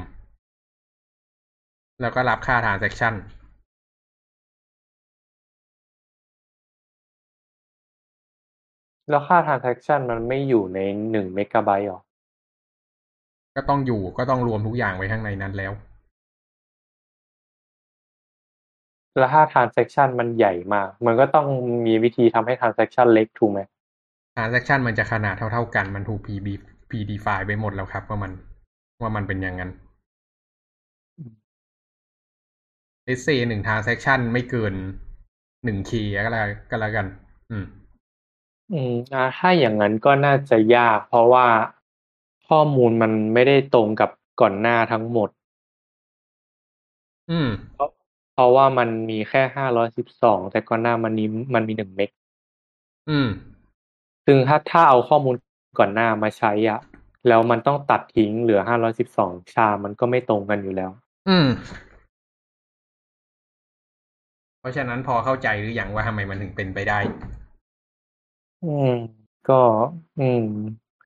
แล้วก็รับค่า transaction แล้วค่า transaction มันไม่อยู่ในหนึ่งเมกะไบต์หรอ ก็ต้องอยู่ก็ต้องรวมทุกอย่างไว้ข้างในนั้นแล้ว แล้วถ้า transaction มันใหญ่มาก มันก็ต้องมีวิธีทำให้ transaction เล็กถูกไหม transaction มันจะขนาดเท่า ๆ กัน มันถูก p d p define ไปหมดแล้วครับ ว่ามันว่ามันเป็นอย่างนั้น let's say หนึ่ง transaction ไม่เกินหนึ่ง k ก็แล้วก็แล้วกัน อืม อืมอ่าถ้าอย่างนั้นก็น่าจะยาก เพราะว่าข้อมูลมันไม่ได้ตรงกับก่อนหน้าทั้งหมด อืม เพราะเพราะว่ามันมีแค่ห้าร้อยสิบสองแต่ก่อนหน้ามันนี้มันมีหนึ่งเมกอืม ซึ่งถ้าถ้าเอาข้อมูลก่อนหน้ามาใช้อะแล้วมันต้องตัดทิ้งเหลือห้าร้อยสิบสองชา มันก็ไม่ตรงกันอยู่แล้ว อืม เพราะฉะนั้นพอเข้าใจหรือยังว่าทำไมมันถึงเป็นไปได้ อืม ก็ อืม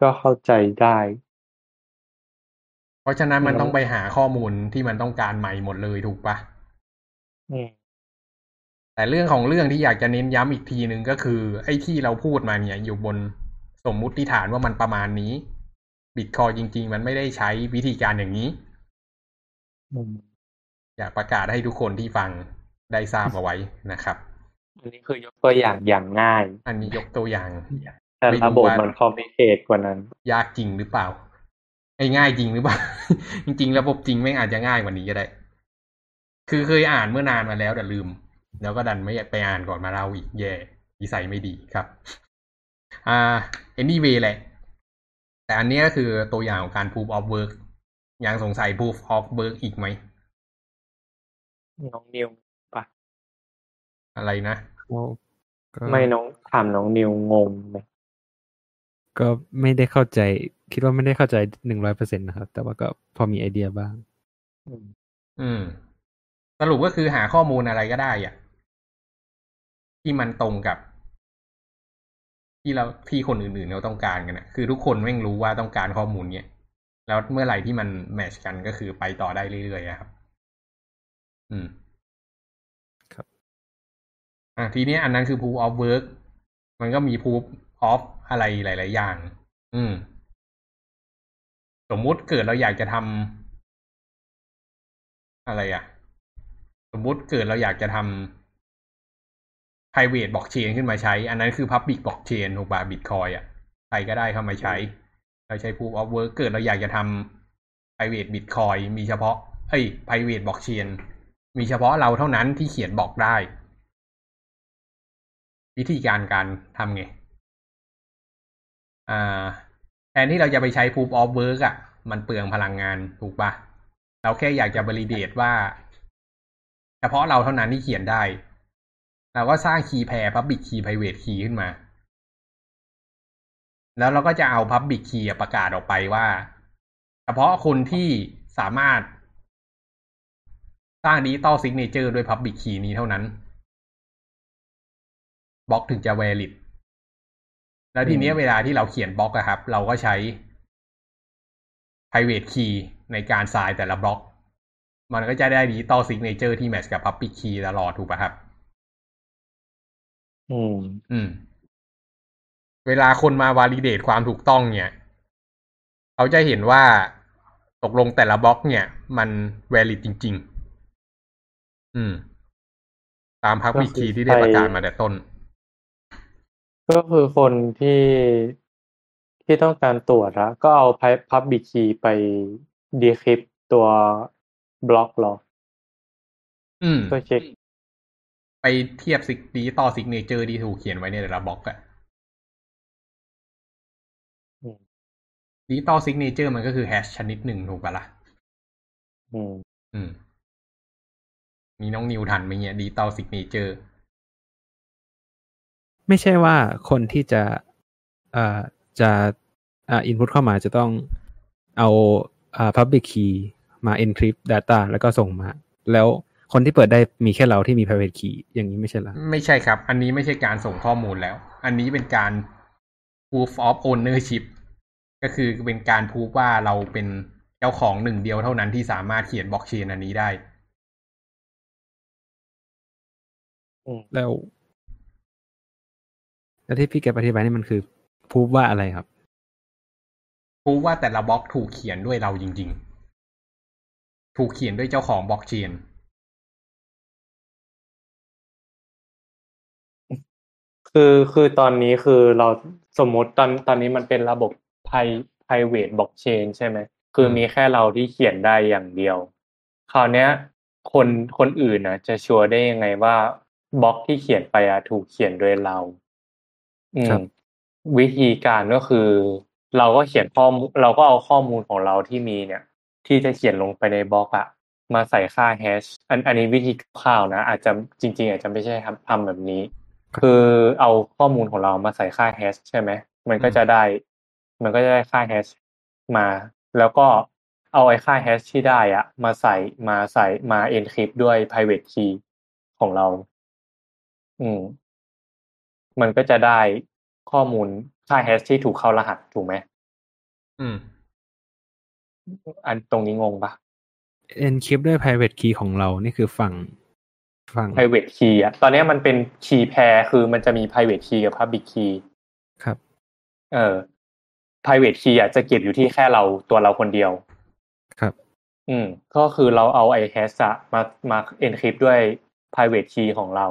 ก็เข้าใจได้ เพราะฉะนั้นมันแล้วต้องไปหาข้อมูลที่มันต้องการใหม่หมดเลยถูกปะ อืม แต่เรื่องของเรื่องที่อยากจะเน้นย้ำอีกทีหนึ่งก็คือ ไอ้ที่เราพูดมาเนี่ย อยู่บนสมมุติฐานว่ามันประมาณนี้บิตคอยจริง ๆ มันไม่ได้ใช้วิธีการอย่างนี้ อืมอยากประกาศให้ทุกคนที่ฟังได้ทราบเอาไว้นะครับ อันนี้คือยกตัวอย่างอย่างง่าย อันนี้ยกตัวอย่าง แต่ไม่รู้ระบบว่า มัมันคอมพลีเคทกว่านั้น ยากจริงหรือเปล่าไอ้ง่ายจริงหรือเปล่า จริง ๆ ระบบจริงแม่งอาจจะง่ายกว่านี้ก็ได้ คือเคยอ่านเมื่อนานมาแล้วแต่ลืม แล้วก็ดันไม่ไปอ่านก่อนมาเล่าอีกแย่นิสัยไม่ดีครับ อ่า anyway แหละ แต่อันนี้ก็คือตัวอย่างของการ proof of work ยังสงสัย proof of work อีกไหมน้องนิวปะอะไรนะก็ไม่น้องถามน้องนิวงงไหมก็ไม่ได้เข้าใจ คิดว่าไม่ได้เข้าใจหนึ่งร้อยเปอร์เซ็นต์นะครับ แต่ว่าก็พอมีไอเดียบ้าง อืมอืม สรุปก็คือหาข้อมูลอะไรก็ได้อะที่มันตรงกับ ที่เราที่คนอื่นๆเขาต้องการกันนะคือทุกคนแม่งรู้ว่าต้องการข้อมูลเนี้ยแล้วเมื่อไหร่ที่มันแมทชกันก็คือไปต่อได้เรื่อยๆอะครับ อืมครับ อะทีนี้อันนั้นคือ proof of work มันก็มี proof of อะไรหลาย ๆ อย่าง อืม สมมุติเกิดเราอยากจะทำอะไรอะ สมมติเกิดเราอยากจะทำ private blockchain ขึ้นมาใช้ อันนั้นคือ public blockchain ถูกป่ะ bitcoin อะ ใครก็ได้เข้ามาใช้ เราใช้ proof of work เกิดเราอยากจะทำ private bitcoin มีเฉพาะ เอ้ย private blockchain มีเฉพาะเราเท่านั้นที่เขียนบอกได้ วิธีการการทำไง อ่า แทนที่เราจะไปใช้ proof of work อะ มันเปลืองพลังงานถูกป่ะ เราแค่อยากจะ validate ว่า เฉพาะเราเท่านั้นที่เขียนได้ เราก็สร้าง key pair public key private key ขึ้นมา แล้วเราก็จะเอา public key อะประกาศออกไปว่า เฉพาะคนที่สามารถ สร้าง digital signature ด้วย public key นี้เท่านั้นบล็อกถึงจะ valid แล้วทีนี้เวลาที่เราเขียนบล็อกอะครับ เราก็ใช้ private key ในการ sign แต่ละบล็อก มันก็จะได้ digital signature ที่ match กับ public key ตลอดถูกปะครับ อืม อืม เวลาคนมา validate ความถูกต้องเนี่ย เขาจะเห็นว่าตกลงแต่ละบล็อก เนี่ย มัน valid จริง ๆ อืม ตาม public key ที่ได้ประกาศมาแต่ต้น ก็คือคนที่ที่ต้องการตรวจอะก็เอา public key ไป decrypt ตัว บล็อกหรอ อืมเพื่อเช็ค ไปเทียบ sig digital signature ที่ถูกเขียนไว้ในแต่ละบล็อกอะอืม digital signature มันก็คือ hash ชนิดหนึ่งถูกปะล่ะ อืม อืม มีน้องนิวทันไหมเนี่ย digital signature ไม่ใช่ว่าคนที่จะ เอ่อ จะ อ่า input เข้ามาจะต้องเอา อ่า public key มา encrypt data แล้วก็ส่งมา แล้วคนที่เปิดได้มีแค่เราที่มี private key อย่างนี้ไม่ใช่เหรอไม่ใช่ครับ อันนี้ไม่ใช่การส่งข้อมูลแล้ว อันนี้เป็นการ proof of ownership ก็คือเป็นการพูดว่าเราเป็นเจ้าของหนึ่งเดียวเท่านั้นที่สามารถเขียนบล็อกเชนอันนี้ได้แล้ว แล้วที่พี่แกอธิบายนี่มันคือพูดว่าอะไรครับ พูดว่าแต่ละบล็อกถูกเขียนด้วยเราจริง ๆ ถูกเขียนด้วยเจ้าของบล็อกเชนคือคือตอนนี้คือเราสมมติตอนตอนนี้มันเป็นระบบ pri- private blockchain ใช่ไหมคือมีแค่เราที่เขียนได้อย่างเดียว คราวเนี้ย คนคนอื่นนะจะชัวร์ได้ยังไงว่าบล็อกที่เขียนไปอะถูกเขียนโดยเรา อืครัมบวิธีการก็คือ เราก็เขียนข้อมูลเราก็เอาข้อมูลของเราที่มีเนี่ย ที่จะเขียนลงไปในบล็อกอะมาใส่ค่าแฮชอันอันนี้วิธีคร่าวๆนะ อาจจะจริง ๆ อาจจะไม่ใช่ทำทำแบบนี้ คือเอาข้อมูลของเรามาใส่ค่าแฮชใช่ไหมมันก็จะได้ มันก็จะได้ค่าแฮชมา แล้วก็เอาไอ้ค่าแฮชที่ได้อะมาใส่มาใส่มา encrypt ด้วย private key ของเรา อืม มันก็จะได้ข้อมูลค่าแฮชที่ถูกเข้ารหัสถูกไหมอืม อันตรงนี้งงปะ encrypt ด้วย private key ของเรา นี่คือฝั่งฝั่ง private key อะตอนนี้มันเป็น key pair คือมันจะมี private key กับ public key ครับ เออ private key อะจะเก็บอยู่ที่แค่เราตัวเราคนเดียว ครับ อืม ก็คือเราเอาไอ้ hash อะมามา encrypt ด้วย private key ของเรา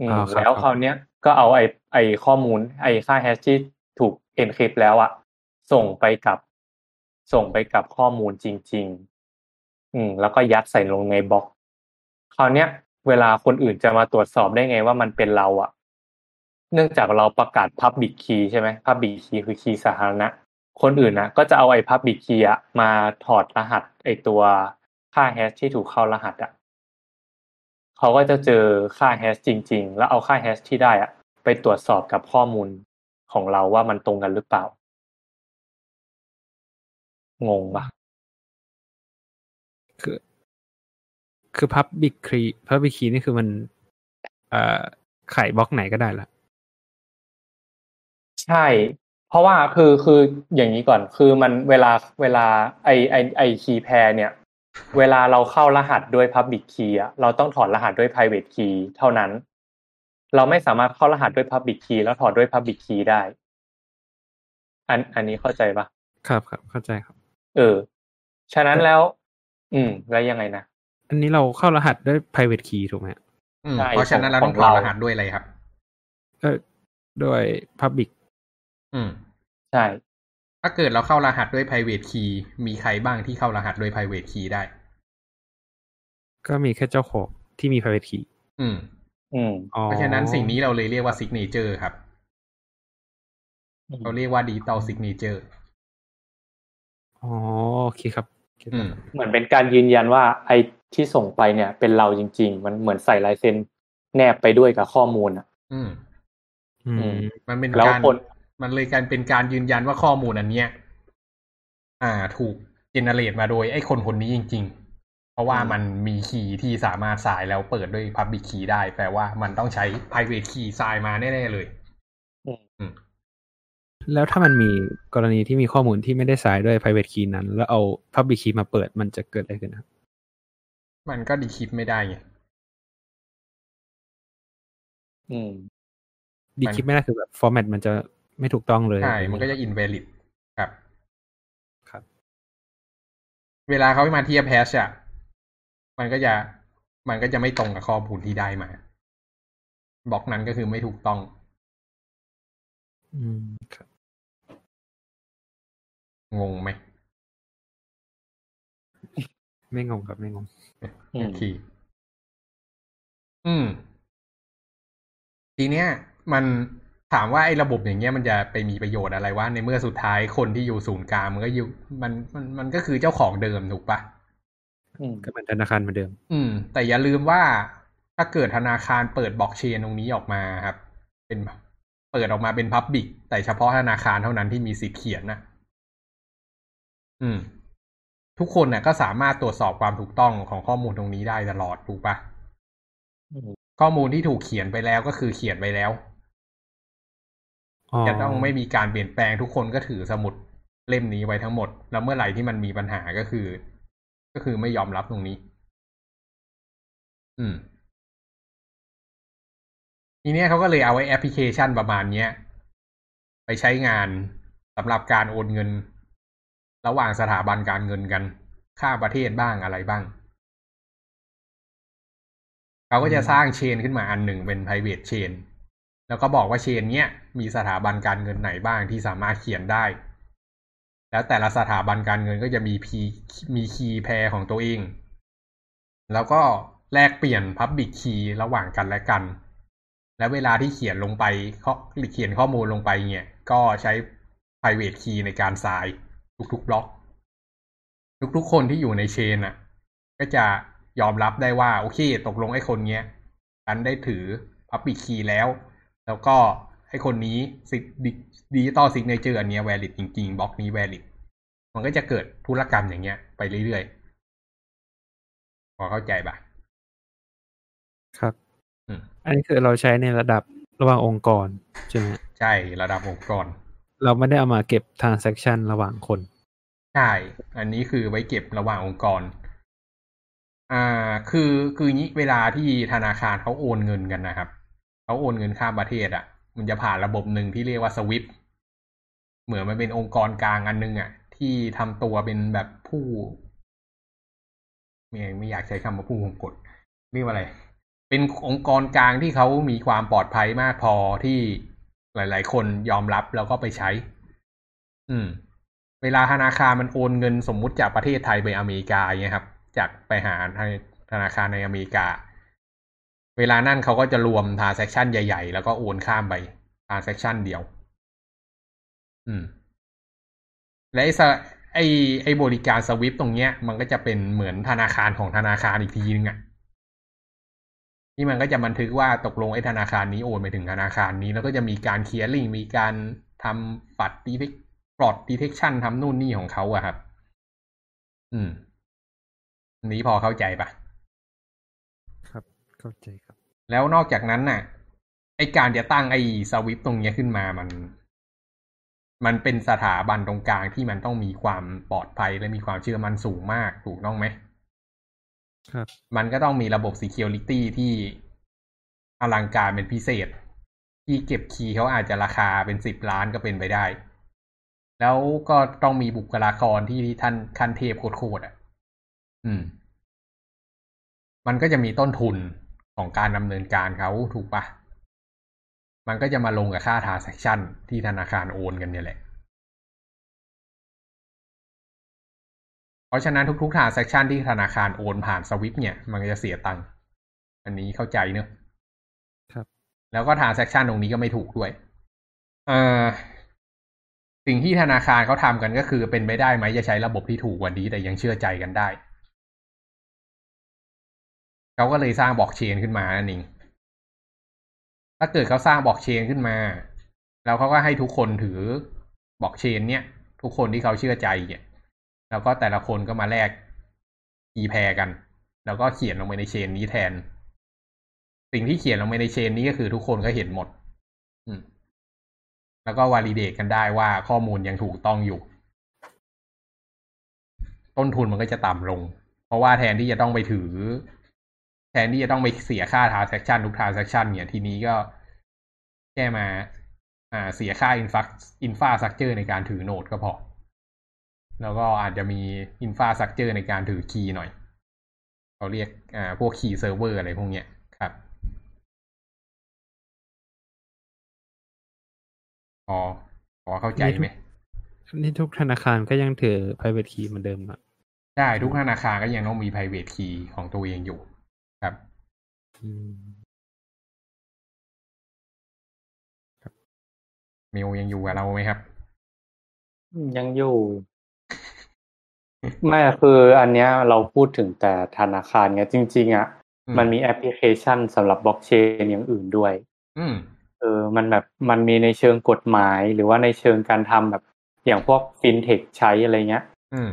อืมอ่าครับแล้วครับคราวเนี้ยก็เอาไอ้ไอ้ข้อมูล ไอ้ค่า hash ที่ถูก encrypt แล้วอะส่งไปกับ ส่งไปกับข้อมูลจริง ๆ อืม แล้วก็ยัดใส่ลงในบล็อก คราวเนี้ย เวลาคนอื่นจะมาตรวจสอบได้ไงว่ามันเป็นเราอะเนื่องจากเราประกาศ public key ใช่ไหม public key คือคีย์สาธารณะ คนอื่นนะก็จะเอาไอ้ public key อะมาถอดรหัสไอ้ตัวค่าแฮชที่ถูกเข้ารหัสอะเขาก็จะเจอค่าแฮชจริง ๆ แล้วเอาค่าแฮชที่ได้อะไปตรวจสอบกับข้อมูลของเราว่ามันตรงกันหรือเปล่า งงปะคือ คือ public key public key นี่คือมัน เอ่อไขบล็อกไหนก็ได้ละใช่ เพราะว่าคือคืออย่างนี้ก่อน คือมันเวลาเวลาไอไอไอคีย์แพรเนี่ย เวลาเราเข้ารหัสด้วย Public Key อะเราต้องถอดรหัสด้วย Private Key เท่านั้น เราไม่สามารถเข้ารหัสด้วย Public Key แล้วถอดด้วย Public Key ได้ อันอันนี้เข้าใจปะครับครับเข้าใจครับ เออ ฉะนั้นแล้ว อืม แล้วยังไงนะ อันนี้เราเข้ารหัสด้วย private key ถูกไหมฮะอืมใช่เพราะฉะนั้นเราขต้อองงของถอดเรารหัสด้วยอะไรครับ เออด้วย public อืม ใช่ ถ้าเกิดเราเข้ารหัสด้วย private key มีใครบ้างที่เข้ารหัสด้วย private key ได้ ก็มีแค่เจ้าของที่มี private key อืม อืมอ๋อเพราะฉะนั้นสิ่งนี้เราเลยเรียกว่า signature ครับ เราเรียกว่า digital signature อ๋อโอเคครับโอเคอืครับมเหมือนเป็นการยืนยันว่าไอ้ที่ส่งไปเนี่ย เป็นเราจริง ๆ มันเหมือนใส่ลายเซ็นแนบไปด้วยกับข้อมูลอะ อืม อือืมมมันเป็นแล้วการคนมันเลยการเป็นการยืนยันว่าข้อมูลอันเนี้ย อ่า ถูกเจเนเรตมาโดยไอ้คนคนนี้จริง ๆ เพราะว่ามันมีคีย์ที่สามารถสายแล้วเปิดด้วย Public Key ได้ แปลว่ามันต้องใช้ Private Key สายมาแน่ๆเลย แล้วถ้ามันมีกรณีที่มีข้อมูลที่ไม่ได้สายด้วย private key นั้น แล้วเอา public key มาเปิดมันจะเกิดอะไรขึ้นครับมันก็ดีคริปไม่ได้ไงอืมดีมันคลิปไม่ได้คือแบบ format มันจะไม่ถูกต้องเลยใช่มันก็จะ invalid ครับ ครับ เวลาเขามาเทียบแฮชอะมันก็จะมันก็จะไม่ตรงกับข้อมูลที่ได้มาบล็อกนั้นก็คือไม่ถูกต้อง อืมครับ งงไหม ไม่งงครับไม่งงอืมโอเคอืม ทีเนี้ย มันถามว่าไอ้ระบบอย่างเงี้ยมันจะไปมีประโยชน์อะไรวะในเมื่อสุดท้ายคนที่อยู่ศูนย์กลางมันก็อยู่ มันมันมันก็คือเจ้าของเดิมถูกปะอืมก็เหมือนธนาคารเหมือนเดิม อืม แต่อย่าลืมว่าถ้าเกิดธนาคารเปิดบล็อกเชนตรงนี้ออกมาครับ เป็นเปิดออกมาเป็นพับบิกแต่เฉพาะธนาคารเท่านั้นที่มีสิทธิ์เขียนนะ อืม ทุกคนน่ะก็สามารถตรวจสอบความถูกต้องของข้อมูลตรงนี้ได้ตลอดถูกปะอืมข้อมูลที่ถูกเขียนไปแล้วก็คือเขียนไปแล้วอ๋อจะต้องไม่มีการเปลี่ยนแปลงทุกคนก็ถือสมุดเล่มนี้ไว้ทั้งหมด แล้วเมื่อไหร่ที่มันมีปัญหาก็คือ ก็คือไม่ยอมรับตรงนี้ อืมททีเนี้ยเขาก็เลยเอาไอ้แอปพลิเคชันประมาณเนี้ย ไปใช้งานสำหรับการโอนเงิน ระหว่างสถาบันการเงินกัน ข้ามประเทศบ้างอะไรบ้าง เขาก็จะสร้างเชนขึ้นมาอันหนึ่งเป็น private chain แล้วก็บอกว่าเชนเนี้ยมีสถาบันการเงินไหนบ้างที่สามารถเขียนได้ แล้วแต่ละสถาบันการเงินก็จะมีพีมีคีย์แพรของตัวเอง แล้วก็แลกเปลี่ยน Public Key ระหว่างกันและกัน และเวลาที่เขียนลงไปเขาเขียนข้อมูลลงไปเนี่ย ก็ใช้ private key ในการสาย ทุกๆบล็อก ทุกๆคนที่อยู่ใน chain อะ ก็จะยอมรับได้ว่า โอเค ตกลงไอ้คนเนี้ยฉันได้ถือ Public Key แล้ว แล้วก็ไอ้คนนี้สิ digital signature อันเนี้ย valid จริง ๆบล็อกนี้ valid มันก็จะเกิดธุรกรรมอย่างเงี้ย ไปเรื่อยๆพอเข้าใจปะครับอืมอันนี้คือเราใช้ในระดับระหว่างองค์กรใช่ไหมใช่ระดับองค์กร เราไม่ได้เอามาเก็บ transaction ระหว่างคน ใช่ อันนี้คือไว้เก็บระหว่างองค์กร อ่า คือคืองี้เวลาที่ธนาคารเขาโอนเงินกันนะครับเขาโอนเงินข้ามประเทศอะ่ะ มันจะผ่านระบบหนึ่งที่เรียกว่าสวิฟเหมือนมันเป็นองค์กรกลางอันนึงอะ่ะ ที่ทำตัวเป็นแบบผู้ไม่ไม่อยากใช้คำว่าผู้คงกฎเรียกว่าอะไร เป็นองค์กรกลางที่เขามีความปลอดภัยมากพอที่ หลาย ๆ คนยอมรับแล้วก็ไปใช้ อืม เวลาธนาคารมันโอนเงินสมมุติจากประเทศไทยไปอเมริกาอย่างเงี้ยครับ จากไปหาธนาคารในอเมริกา เวลานั่นเขาก็จะรวม transaction ใหญ่ ๆ แล้วก็โอนข้ามไป transaction เดียว อืม และไอ้ไอ้ไอ้บริการ SWIFT ตรงเนี้ย มันก็จะเป็นเหมือนธนาคารของธนาคารอีกทีนึงอะ่ะ ที่มันก็จะบันทึกว่าตกลงไอ้ธนาคารนี้โอนไปถึงธนาคารนี้ แล้วก็จะมีการ clearing มีการทำ fraud detect fraud detection ทำนู่นนี่ของเขาอะครับ อืมอันนี้พอเข้าใจปะครับ เข้าใจครับ แล้วนอกจากนั้นน่ะ ไอการจะตั้งไอ SWIFT ตรงเนี้ยขึ้นมามัน มันเป็นสถาบันตรงกลางที่มันต้องมีความปลอดภัยและมีความเชื่อมั่นสูงมากถูกต้องไหมครับ มันก็ต้องมีระบบ Security ที่อลังการเป็นพิเศษ ที่เก็บคีย์เขาอาจจะราคาเป็นสิบล้านก็เป็นไปได้ แล้วก็ต้องมีบุคลากรที่ท่านคันเทพโคตรอะ อืม มันก็จะมีต้นทุนของการดำเนินการเขาถูกปะมันก็จะมาลงกับค่า transaction ที่ธนาคารโอนกันเนี่ยแหละ เพราะฉะนั้นทุกๆ transaction ที่ธนาคารโอนผ่านสวิฟเนี่ย มันก็จะเสียตังค์อันนี้เข้าใจเนอะครับ แล้วก็ transaction ตรงนี้ก็ไม่ถูกด้วย เอ่อสิ่งที่ธนาคารเขาทำกันก็คือเป็นไปได้ไหมจะใช้ระบบที่ถูกกว่านี้แต่ยังเชื่อใจกันได้ เขาก็เลยสร้างบล็อกเชนขึ้นมานั่นเองถ้าเกิดเขาสร้างบล็อกเชนขึ้นมา แล้วเขาก็ให้ทุกคนถือบล็อกเชน เนี่ย ทุกคนที่เขาเชื่อใจเนี่ย แล้วก็แต่ละคนก็มาแลกคีแพรกัน แล้วก็เขียนลงไปในเชนนี้แทน สิ่งที่เขียนลงไปในเชนนี้ก็คือทุกคนก็เห็นหมด อืม แล้วก็วาลิเดตกันได้ว่าข้อมูลยังถูกต้องอยู่ ต้นทุนมันก็จะต่ำลง เพราะว่าแทนที่จะต้องไปถือ แทนที่จะต้องไปเสียค่า transaction ทุก transaction เนี่ยทีนี้ก็แค่มา อ่า เสียค่า infra infrastructure ในการถือ node ก็พอ แล้วก็อาจจะมี infrastructure ในการถือ key หน่อย เขาเรียกอ่าพวก key server อะไรพวกเนี้ยครับพอพอเข้าใจไหมนี่ทุกธนาคารก็ยังถือ private key เหมือนเดิมอะใช่ ทุกธนาคารก็ยังต้องมี private key ของตัวเองอยู่ครับอืมมิวยังอยู่กับเราไหมครับ ยังอยู่ ไม่คืออันเนี้ยเราพูดถึงแต่ธนาคารไงจริง ๆ อะ อืม มันมีแอปพลิเคชันสำหรับบล็อกเชนอย่างอื่นด้วย อืม เออ มันแบบมันมีในเชิงกฎหมาย หรือว่าในเชิงการทำแบบอย่างพวกฟินเทคใช้อะไรเงี้ยอืม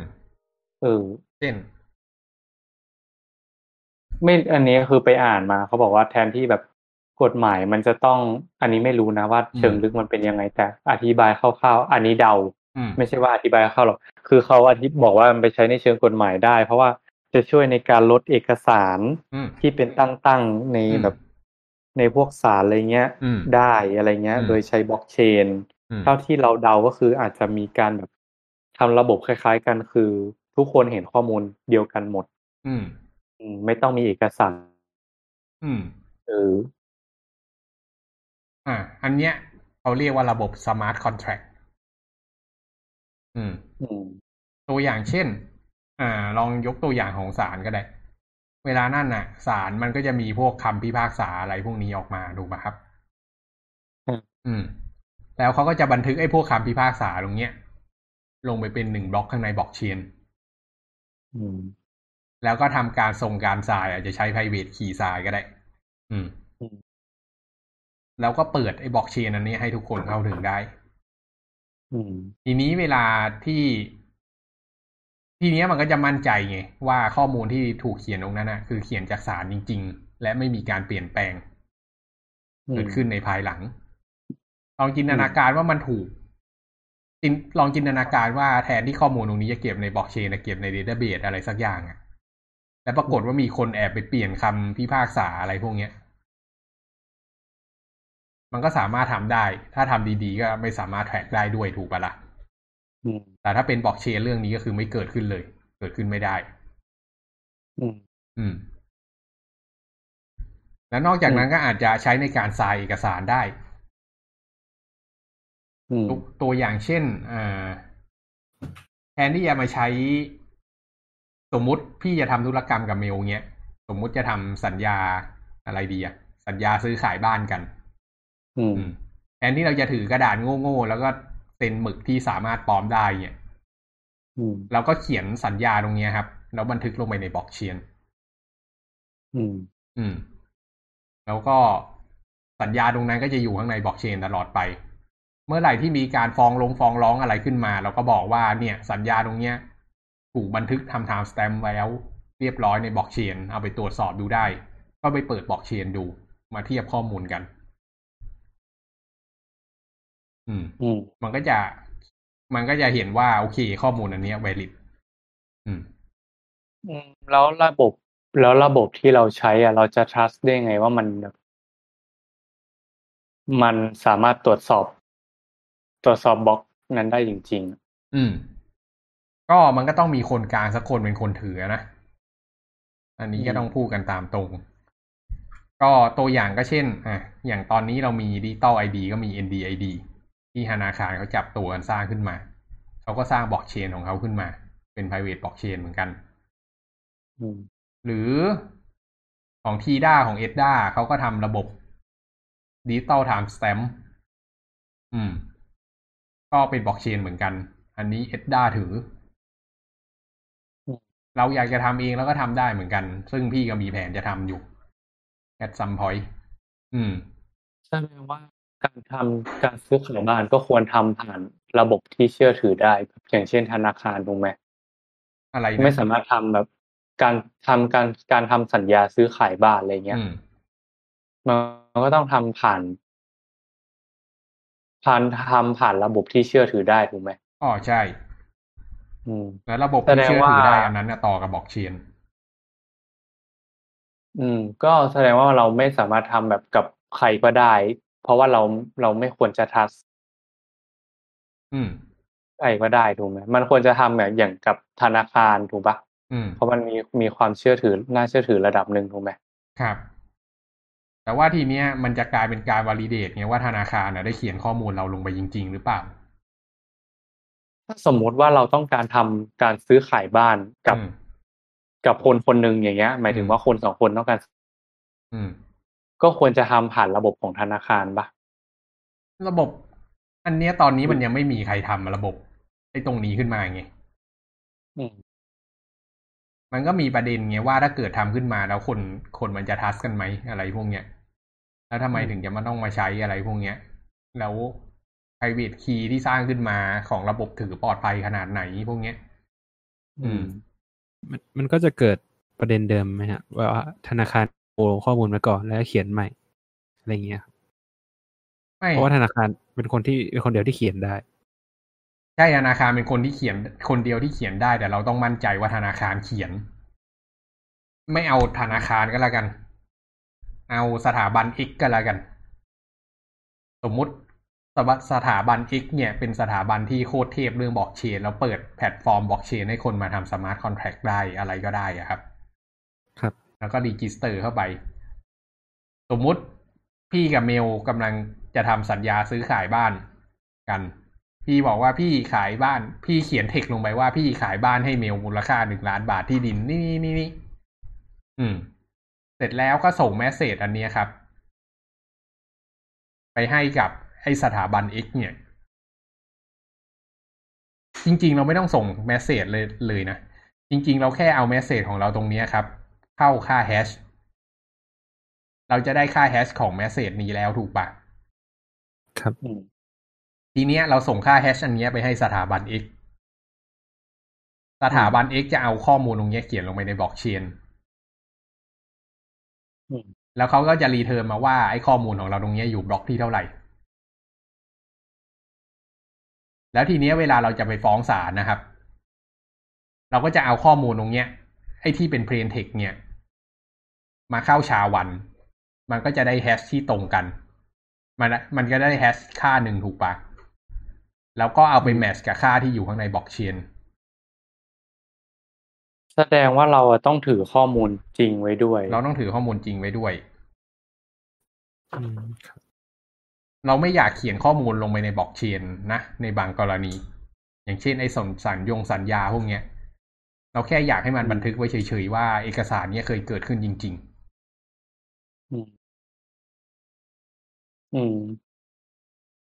เออ เช่น ไม่อันนี้คือไปอ่านมาเขาบอกว่าแทนที่แบบกฎหมายมันจะต้อง อันนี้ไม่รู้นะว่าเชิงลึกมันเป็นยังไงแต่อธิบายคร่าวๆ อันนี้เดาอืม ไม่ใช่ว่าอธิบายเข้าหรอก คือเขาอธิบอกว่ามันไปใช้ในเชิงกฎหมายได้ เพราะว่าจะช่วยในการลดเอกสารอืมที่เป็นตั้งๆในอืมแบบในพวกสารอะไรเงี้ยอืมได้อะไรเงี้ยอืมโดยใช้บล็อกเชนอืมเท่าที่เราเดาก็คืออาจจะมีการแบบทำระบบคล้าย ๆ กันคือ ทุกคนเห็นข้อมูลเดียวกันหมด อืมอืมไม่ต้องมีเอกสาร อืมเอออ่าอันเนี้ยเขาเรียกว่าระบบ smart contract อืม อืม ตัวอย่างเช่น อ่า ลองยกตัวอย่างของศาลก็ได้ เวลานั่นน่ะศาลมันก็จะมีพวกคำพิพากษาอะไรพวกนี้ออกมาถูกไหมครับอืมอืม แล้วเขาก็จะบันทึกไอ้พวกคำพิพากษาตรงเนี้ย ลงไปเป็นหนึ่งบล็อกข้างในบล็อกเชนอืมแล้วก็ทำการส่งการทรายอาจจะใช้ private key ทรายก็ได้ อืมอืมแล้วก็เปิดไอ้บล็อกเชนอันนี้ให้ทุกคนเข้าถึงได้ อืม ทีนี้เวลาที่ ทีเนี้ยมันก็จะมั่นใจไงว่าข้อมูลที่ถูกเขียนตรงนั้นนะคือเขียนจากสารจริง ๆ และไม่มีการเปลี่ยนแปลงอืเกิดขึ้นในภายหลัง ลองจินตนาการว่ามันถูกจินลองจินตนาการว่าแทนที่ข้อมูลตรงนี้จะเก็บในบล็อกเชนนะเก็บในเดต้าเบสอะไรสักอย่างอะแล้วปรากฏว่ามีคนแอบไปเปลี่ยนคำพิพากษาอะไรพวกเนี้ย มันก็สามารถทำได้ ถ้าทำดีๆ ก็ไม่สามารถแทร็กได้ด้วยถูกปะล่ะอืมแต่ถ้าเป็นบล็อกเชนเรื่องนี้ก็คือไม่เกิดขึ้นเลย เกิดขึ้นไม่ได้ อืม อืม แล้วนอกจากนั้นก็อาจจะใช้ในการทรายเอกสารได้อืมตัวตัวอย่างเช่นอ่าแทนที่จะมาใช้ สมมุติพี่จะทำธุรกรรมกับเมลเงี้ย สมมุติจะทำสัญญาอะไรดีอะสัญญาซื้อขายบ้านกันอืมอืม แทนที่เราจะถือกระดาษโง่ๆแล้วก็เซ็นหมึกที่สามารถปลอมได้เนี่ยอืมเราก็เขียนสัญญาตรงเนี้ยครับ แล้วบันทึกลงไปในบล็อกเชนอืม อืม แล้วก็สัญญาตรงนั้นก็จะอยู่ข้างในบล็อกเชนตลอดไป เมื่อไหร่ที่มีการฟ้องลงฟ้องร้องอะไรขึ้นมา เราก็บอกว่าเนี่ย สัญญาตรงเนี้ยถูกบันทึกทำ time stamp ไว้แล้ว เรียบร้อยในบล็อกเชนเอาไปตรวจสอบดูได้ ก็ไปเปิดบล็อกเชนดู มาเทียบข้อมูลกัน อืมอืมมันก็จะมันก็จะเห็นว่าโอเค ข้อมูลอันเนี้ย valid อืมอืมแล้วระบบแล้วระบบที่เราใช้อะ เราจะ trust ได้ไงว่ามันแบบมันสามารถตรวจสอบ ตรวจสอบบล็อกนั้นได้จริงอืม ก็มันก็ต้องมีคนกลางสักคนเป็นคนถือนะ อันนี้ก็ต้องพูดกันตามตรง ก็ตัวอย่างก็เช่น อะ อย่างตอนนี้เรามี digital ID ก็มี NDID ที่ธนาคารเขาจับตัวกันสร้างขึ้นมา เขาก็สร้างบล็อกเชนของเขาขึ้นมา เป็น private blockchain เหมือนกันๆอืมหรือของ ETDA ของ ETDA เขาก็ทำระบบdigital timestamp อืม ก็เป็นบล็อกเชนเหมือนกัน อันนี้ ETDA ถืออืมเราอยากจะทำเองแล้วก็ทำได้เหมือนกัน ซึ่งพี่ก็มีแผนจะทำอยู่ at some point อืมแสดงว่า การทำการซื้อขายบ้านก็ควรทำผ่านระบบที่เชื่อถือได้แบบอย่างเช่นธนาคารถูกไหมอะไรไม่นะสามารถทำแบบ การทำการการทำสัญญาซื้อขายบ้านอะไรเงี้ยอืมมันก็ต้องทำผ่านผ่านทำผ่านระบบที่เชื่อถือได้ถูกไหมอ๋อใช่ อืม แล้วระบบแสดที่งเชื่อถือว่าได้อันนั้นน่ะต่อกับบล็อกเชนอืม ก็แสดงว่าเราไม่สามารถทำแบบกับใครก็ได้ เพราะว่าเราเราไม่ควรจะ trust อืมใครก็ได้ถูกไหมมันควรจะทำแบบอย่างกับธนาคารถูกปะอืมเพราะมันมีมีความเชื่อถือน่าเชื่อถือระดับหนึ่งถูกไหมครับ แต่ว่าทีเนี้ยมันจะกลายเป็นการวอลิเดตไงว่าธนาคารน่ะได้เขียนข้อมูลเราลงไปจริง ๆ หรือเปล่า ถ้าสมมุติว่าเราต้องการทำการซื้อขายบ้านกับอืมกับคนคนหนึ่งอย่างเงี้ย หมายถึงอืมว่าคนสองคนต้องการอืม ก็ควรจะทำผ่านระบบของธนาคารปะระบบ อันเนี้ยตอนนี้มันยังไม่มีใครทำระบบไอ้ตรงนี้ขึ้นมาไงอืมมันก็มีประเด็นไงว่าถ้าเกิดทำขึ้นมาแล้วคนคนมันจะทัสกันไหมอะไรพวกเนี้ยแล้วทำไมถึงจะมาต้องมาใช้อะไรพวกเนี้ย แล้ว private key ที่สร้างขึ้นมาของระบบถือปลอดภัยขนาดไหนพวกเนี้ย อืม มันมันก็จะเกิดประเด็นเดิมไหมฮะว่าธนาคารโอน ข้อมูลมาก่อนแล้วเขียนใหม่ อะไรเงี้ยครับไม่เพราะว่าธนาคารเป็นคนที่เป็นคนเดียวที่เขียนได้ใช่ธนาคารเป็นคนที่เขียนคนเดียวที่เขียนได้ แต่เราต้องมั่นใจว่าธนาคารเขียน ไม่เอาธนาคารก็แล้วกันอเอาสถาบัน X กันแล้วกัน สมมุติสถาสถาบัน X เนี่ยเป็นสถาบันที่โคตรเทพเรื่องบล็อกเชน แล้วเปิดแพลตฟอร์มบล็อกเชนให้คนมาทำ smart contract ได้อะไรก็ได้อะครับครับ แล้วก็ register เข้าไป สมมุติพี่กับเมลกำลังจะทำสัญญาซื้อขายบ้านกัน พี่บอกว่าพี่ขายบ้าน พี่เขียนเทคลงไปว่าพี่ขายบ้านให้เมลมูลค่าหนึ่งล้านบาทที่ดินนี่นี่นี่นี่อืม เสร็จแล้วก็ส่ง message อันนี้ครับ ไปให้กับไอสถาบัน X เนี่ย จริง ๆ เราไม่ต้องส่ง message เลยเลยนะ จริง ๆ เราแค่เอา message ของเราตรงนี้ครับ เข้าค่า hash เราจะได้ค่า hash ของ message นี้แล้วถูกปะครับอืมทีเนี้ยเราส่งค่า hash อันเนี้ยไปให้สถาบัน X สถาบัน X จะเอาข้อมูลตรงเนี้ยเขียนลงไปในบล็อกเชนอืมแล้วเขาก็จะ return มาว่าไอ้ข้อมูลของเราตรงเนี้ยอยู่บล็อกที่เท่าไหร่ แล้วทีเนี้ยเวลาเราจะไปฟ้องศาลนะครับ เราก็จะเอาข้อมูลตรงเนี้ยไอ้ที่เป็นเพลนเทคเนี่ย มาเข้าชาวัน มันก็จะได้แฮชที่ตรงกัน มันมันก็ได้แฮชค่าหนึ่งถูกปะแล้วก็เอาไปแมทช์กับค่าที่อยู่ข้างในบล็อกเชนแสดงว่าเราอะต้องถือข้อมูลจริงไว้ด้วย เราต้องถือข้อมูลจริงไว้ด้วยอืมครับเราไม่อยากเขียนข้อมูลลงไปในบล็อกเชนนะ ในบางกรณี อย่างเช่นไอ้สนสัญญงสัญญาพวกเนี้ย เราแค่อยากให้มันบันทึกไว้เฉยๆว่าเอกสารเนี้ยเคยเกิดขึ้นจริง อืม อืม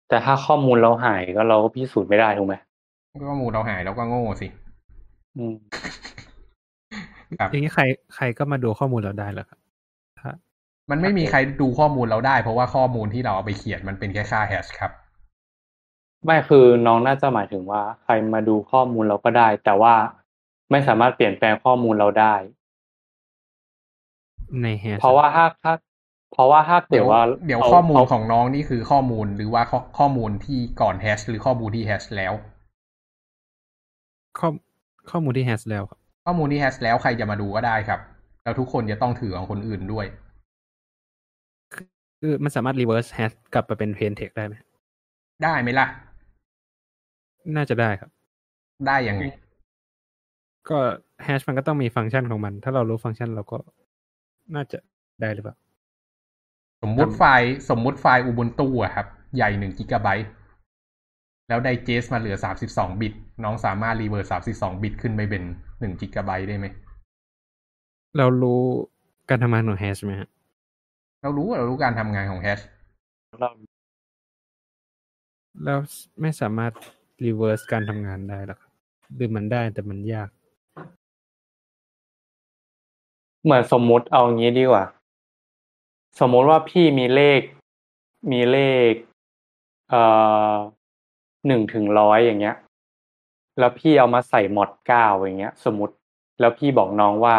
แต่ถ้าข้อมูลเราหาย ก็เราก็พิสูจน์ไม่ได้ ถูกไหมๆข้อมูลเราหาย เราก็โง่สิ อืม ครับ อย่างนี้ใคร ใครก็มาดูข้อมูลเราได้เหรอครับ ถ้า มันไม่มีใครดูข้อมูลเราได้ เพราะว่าข้อมูลที่เราเอาไปเขียนมันเป็นแค่ค่าแฮชครับ ไม่ คือน้องน่าจะหมายถึงว่า ใครมาดูข้อมูลเราก็ได้ แต่ว่าไม่สามารถเปลี่ยนแปลงข้อมูลเราได้ ในแฮชเพราะว่าถ้าถ้าเพราะว่าถ้าเกิเดี๋ดยวว่าเดี๋ยวาข้อมูลาของน้องนี่คือข้อมูลหรือว่าข้อข้อมูลที่ก่อนแฮชหรือข้อมูลที่แฮชแล้ว ข้อข้อมูลที่ hash แล้วครับข้อมูลที่ hash แล้วใครจะมาดูก็ได้ครับ แล้วทุกคนจะต้องถือของคนอื่นด้วย คือมันสามารถ reverse hash กลับไปเป็น plain text ได้ไหมได้ไหมล่ะ น่าจะได้ครับ ได้ยังไงก็ ha sh มันก็ต้องมีฟังก์ชันของมัน ถ้าเรารู้ฟังก์ชันเราก็ น่าจะได้หรือเปล่า สมมุติไฟล์สมมุติไฟล์ Ubuntu อะครับ ใหญ่หนึ่งกิกะไบต์แล้ว digest มาเหลือสามสิบสองบิต น้องสามารถ reverse สามสิบสองบิตขึ้นไปเป็นหนึ่งกิกะไบต์ได้ไหม เรารู้การทำงานของ hash ไหมฮะ เรารู้เรารู้การทำงานของ hash เราแล้วไม่สามารถ reverse การทำงานได้หรอกครับหรือมันได้แต่มันยาก เหมือนสมมุติเอางี้ดีกว่า สมมุติว่าพี่มีเลข มีเลข เอ่อหนึ่งถึงร้อยอย่างเงี้ย แล้วพี่เอามาใส่มอดเก้าอย่างเงี้ย สมมติ แล้วพี่บอกน้องว่า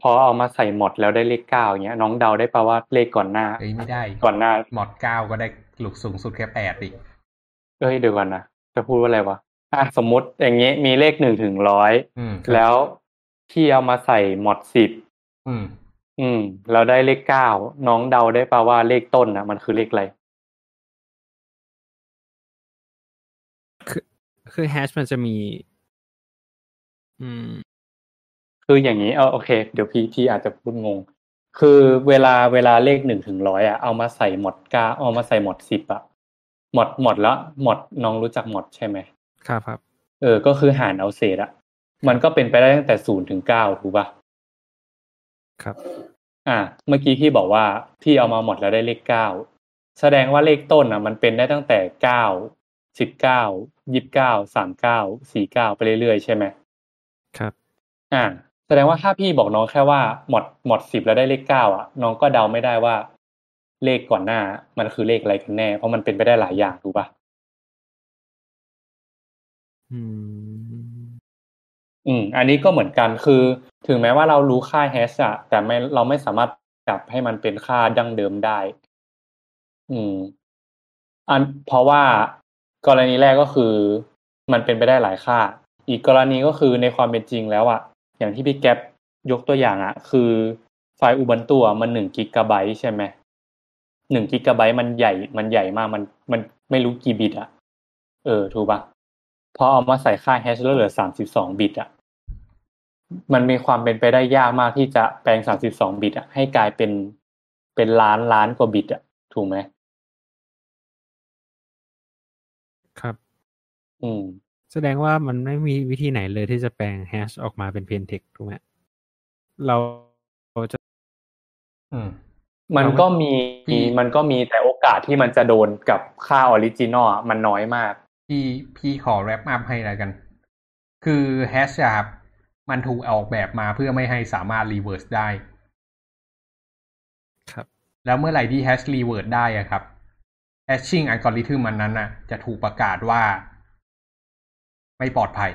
พอเอามาใส่มอดแล้วได้เลขเก้าอย่างเงี้ย น้องเดาได้ปะว่าเลขก่อนหน้าเอ้ยไม่ได้ ก่อนหน้ามอดเก้าก็ได้หลุกสูงสุดแค่แปดดิเอ้ยเดี๋ยวก่อนนะจะพูดว่าอะไรวะอะสมมติอย่างเงี้ยมีเลขหนึ่งถึงร้อยอืมแล้วพี่เอามาใส่มอดสิบ อืม อืมแล้วได้เลขเก้าน้องเดาได้ปะว่าเลขต้นนะมันคือเลขอะไรคือคือแฮชมันจะมี อืม คืออย่างนี้เออโอเค เดี๋ยวพี่พี่อาจจะพูดงง คือเวลาเวลาเลขหนึ่งถึงร้อยอะเอามาใส่หมดเก้าเอามาใส่หมดสิบอะหมดหมดแล้วหมดน้องรู้จักหมดใช่ไหมครับครับ เออ ก็คือหารเอาเศษอะมันก็เป็นไปได้ตั้งแต่ศูนย์ถึงเก้าถูกปะ ครับ อ่า เมื่อกี้พี่บอกว่าพี่เอามาหมดแล้วได้เลขเก้าแสดงว่าเลขต้นอะ มันเป็นได้ตั้งแต่เก้าสิบเก้ายี่สิบเก้าสามเก้าสี่เก้าไปเรื่อยๆใช่ไหมครับ อ่า แสดงว่าถ้าพี่บอกน้องแค่ว่าหมดหมดสิบแล้วได้เลขเก้าอะ น้องก็เดาไม่ได้ว่า เลขก่อนหน้า มันคือเลขอะไรกันแน่ เพราะมันเป็นไปได้หลายอย่างถูกปะอืม อืม อันนี้ก็เหมือนกันคือ ถึงแม้ว่าเรารู้ค่าแฮชอะแต่ไม่เราไม่สามารถกลับให้มันเป็นค่าดั้งเดิมได้ อืม อันเพราะว่ากรณีแรกก็คือมันเป็นไปได้หลายค่า อีกกรณีก็คือในความเป็นจริงแล้วอะอย่างที่พี่แก๊ปยกตัวอย่างอะคือไฟล์อุบันตัวมันหนึ่งกิกะไบต์ใช่ไหมหนึ่งกิกะไบต์มันใหญ่มันใหญ่มากมันมันไม่รู้กี่บิตอะเออ ถูกปะพอเอามาใส่ค่าแฮชแล้วเหลือสามสิบสองบิตอะ มันมีความเป็นไปได้ยากมากที่จะแปลงสามสิบสองบิตอะให้กลายเป็นเป็นล้านล้านกว่าบิตอะถูกไหมครับ อืม แสดงว่ามันไม่มีวิธีไหนเลยที่จะแปลงแฮชออกมาเป็นเพนเทคถูกไหมเราเราจะ อืม มันก็มีพี่มันก็มีแต่โอกาสที่มันจะโดนกับค่า original อะมันน้อยมาก พี่พี่ขอ wrap up ให้แล้วกัน คือ hash ครับ มันถูกออกแบบมาเพื่อไม่ให้สามารถ reverse ได้ ครับ แล้วเมื่อไหร่ที่ hash reverse ได้อะครับ hashing algorithm มันนั้นน่ะ จะถูกประกาศว่า ไม่ปลอดภัย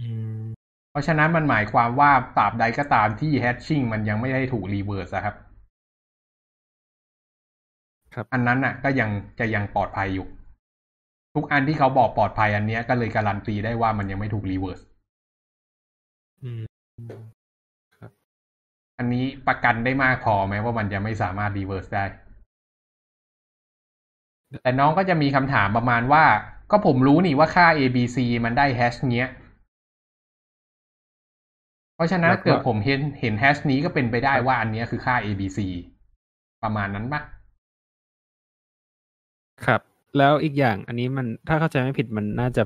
อืมเพราะฉะนั้นมันหมายความว่าตราบใดก็ตามที่ hashing มันยังไม่ได้ถูก reverse อะครับ ครับ อันนั้นน่ะ ก็ยังจะยังปลอดภัยอยู่ ทุกอันที่เขาบอกปลอดภัยอันเนี้ยก็เลยการันตีได้ว่ามันยังไม่ถูก reverse อืมอันนี้ประกันได้มากพอไหมว่ามันจะไม่สามารถ reverse ได้ แต่น้องก็จะมีคำถามประมาณว่า ก็ผมรู้นี่ว่าค่า A B C มันได้แฮชเนี้ย เพราะฉะนั้นแล้วก็เกิดผมเห็นเห็นแฮชนี้ก็เป็นไปได้ว่าอันเนี้ยคือค่า A B C ประมาณนั้นปะครับ แล้วอีกอย่างอันนี้มันถ้าเข้าใจไม่ผิดมันน่าจะ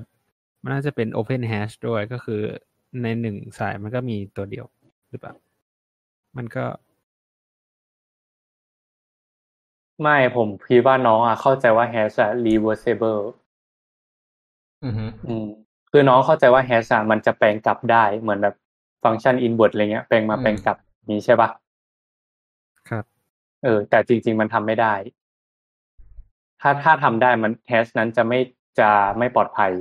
มันน่าจะเป็น Open Hash ด้วยก็คือในหนึ่งสายมันก็มีตัวเดียวหรือเปล่า มันก็ ไม่ผมคิดว่าน้องอะเข้าใจว่าแฮชอะ reversible อือฮึอืมคือน้องเข้าใจว่าแฮชอะมันจะแปลงกลับได้เหมือนแบบฟังก์ชัน invert อะไรเงี้ยแปลงมาแปลงกลับนี้ใช่ปะครับ เออ แต่จริง ๆ มันทำไม่ได้ ถ้าถ้าทำได้มันแฮชนั้นจะไม่จะไม่ปลอดภัย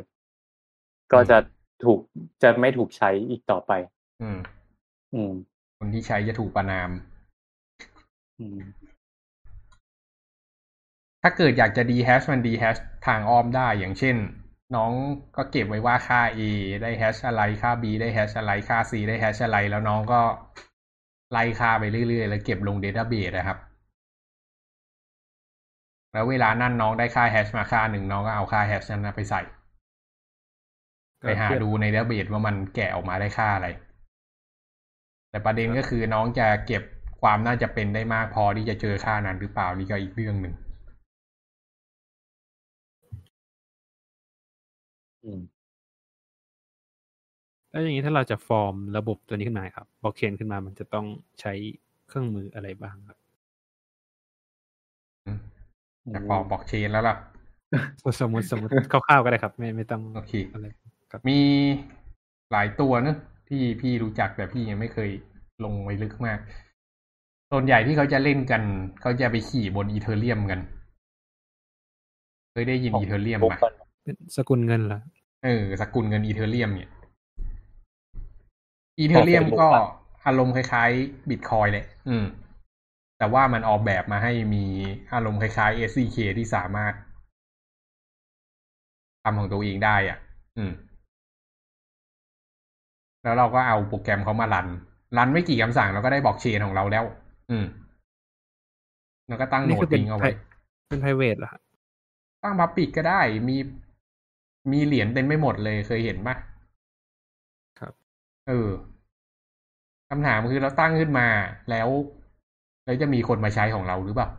ก็จะถูกจะไม่ถูกใช้อีกต่อไป อืม อืม คนที่ใช้จะถูกประนาม อืม ถ้าเกิดอยากจะดีแฮชมันดีแฮชทางอ้อมได้อย่างเช่น น้องก็เก็บไว้ว่าค่า A ได้แฮชอะไรค่า B ได้แฮชอะไรค่า C ได้แฮชอะไร แล้วน้องก็ไล่ค่าไปเรื่อยๆ แล้วเก็บลงเดต้าเบสนะครับ แล้วเวลานั่นน้องได้ค่าแฮชมาค่าหนึ่งน้องก็เอาค่าแฮชนั้นไปใส่ ไปหาดูใน database ว่ามันแกะออกมาได้ค่าอะไร แต่ประเด็นก็คือน้องจะเก็บความน่าจะเป็นได้มากพอที่จะเจอค่านั้นหรือเปล่านี่ก็อีกเรื่องหนึ่งแล้วอย่างนี้ถ้าเราจะฟอร์มระบบตัวนี้ขึ้นมาครับบล็อกเชนขึ้นมามันจะต้องใช้เครื่องมืออะไรบ้างครับ จะฟอร์มบล็อกเชนแล้วล่ะ สมมติสมมติคร่าวๆก็ได้ครับ ไม่ไม่ต้องโอเคอะไรครับมีหลายตัวเนอะที่พี่รู้จักแต่พี่ยังไม่เคยลงไว้ลึกมาก ส่วนใหญ่ที่เขาจะเล่นกัน เขาจะไปขี่บนอีเทอเรียมกัน เคยได้ยินอีเทอเรียมไหมเป็นสกุลเงินเหรอเออสกุลเงินอีเทอเรียมเนี่ยอีเทอเรียมก็อารมณ์คล้ายๆบิตคอยเลย อืม แต่ว่ามันออกแบบมาให้มีอารมณ์คล้ายๆ SDK ที่สามารถทำของตัวเองได้อะ อืม แล้วเราก็เอาโปรแกรมเขามารัน รันไม่กี่คำสั่งเราก็ได้บล็อกเชนของเราแล้ว อืม แล้วก็ตั้งโหนนี่ดคือเป็นทิ้งเอาไว้ เป็น private เหรอครับตั้งพับปิกก็ได้ มี มีเหรียญเต็มไม่หมดเลยเคยเห็นปะครับ เออคำถามคือเราตั้งขึ้นมาแล้ว แล้วจะมีคนมาใช้ของเราหรือเปล่า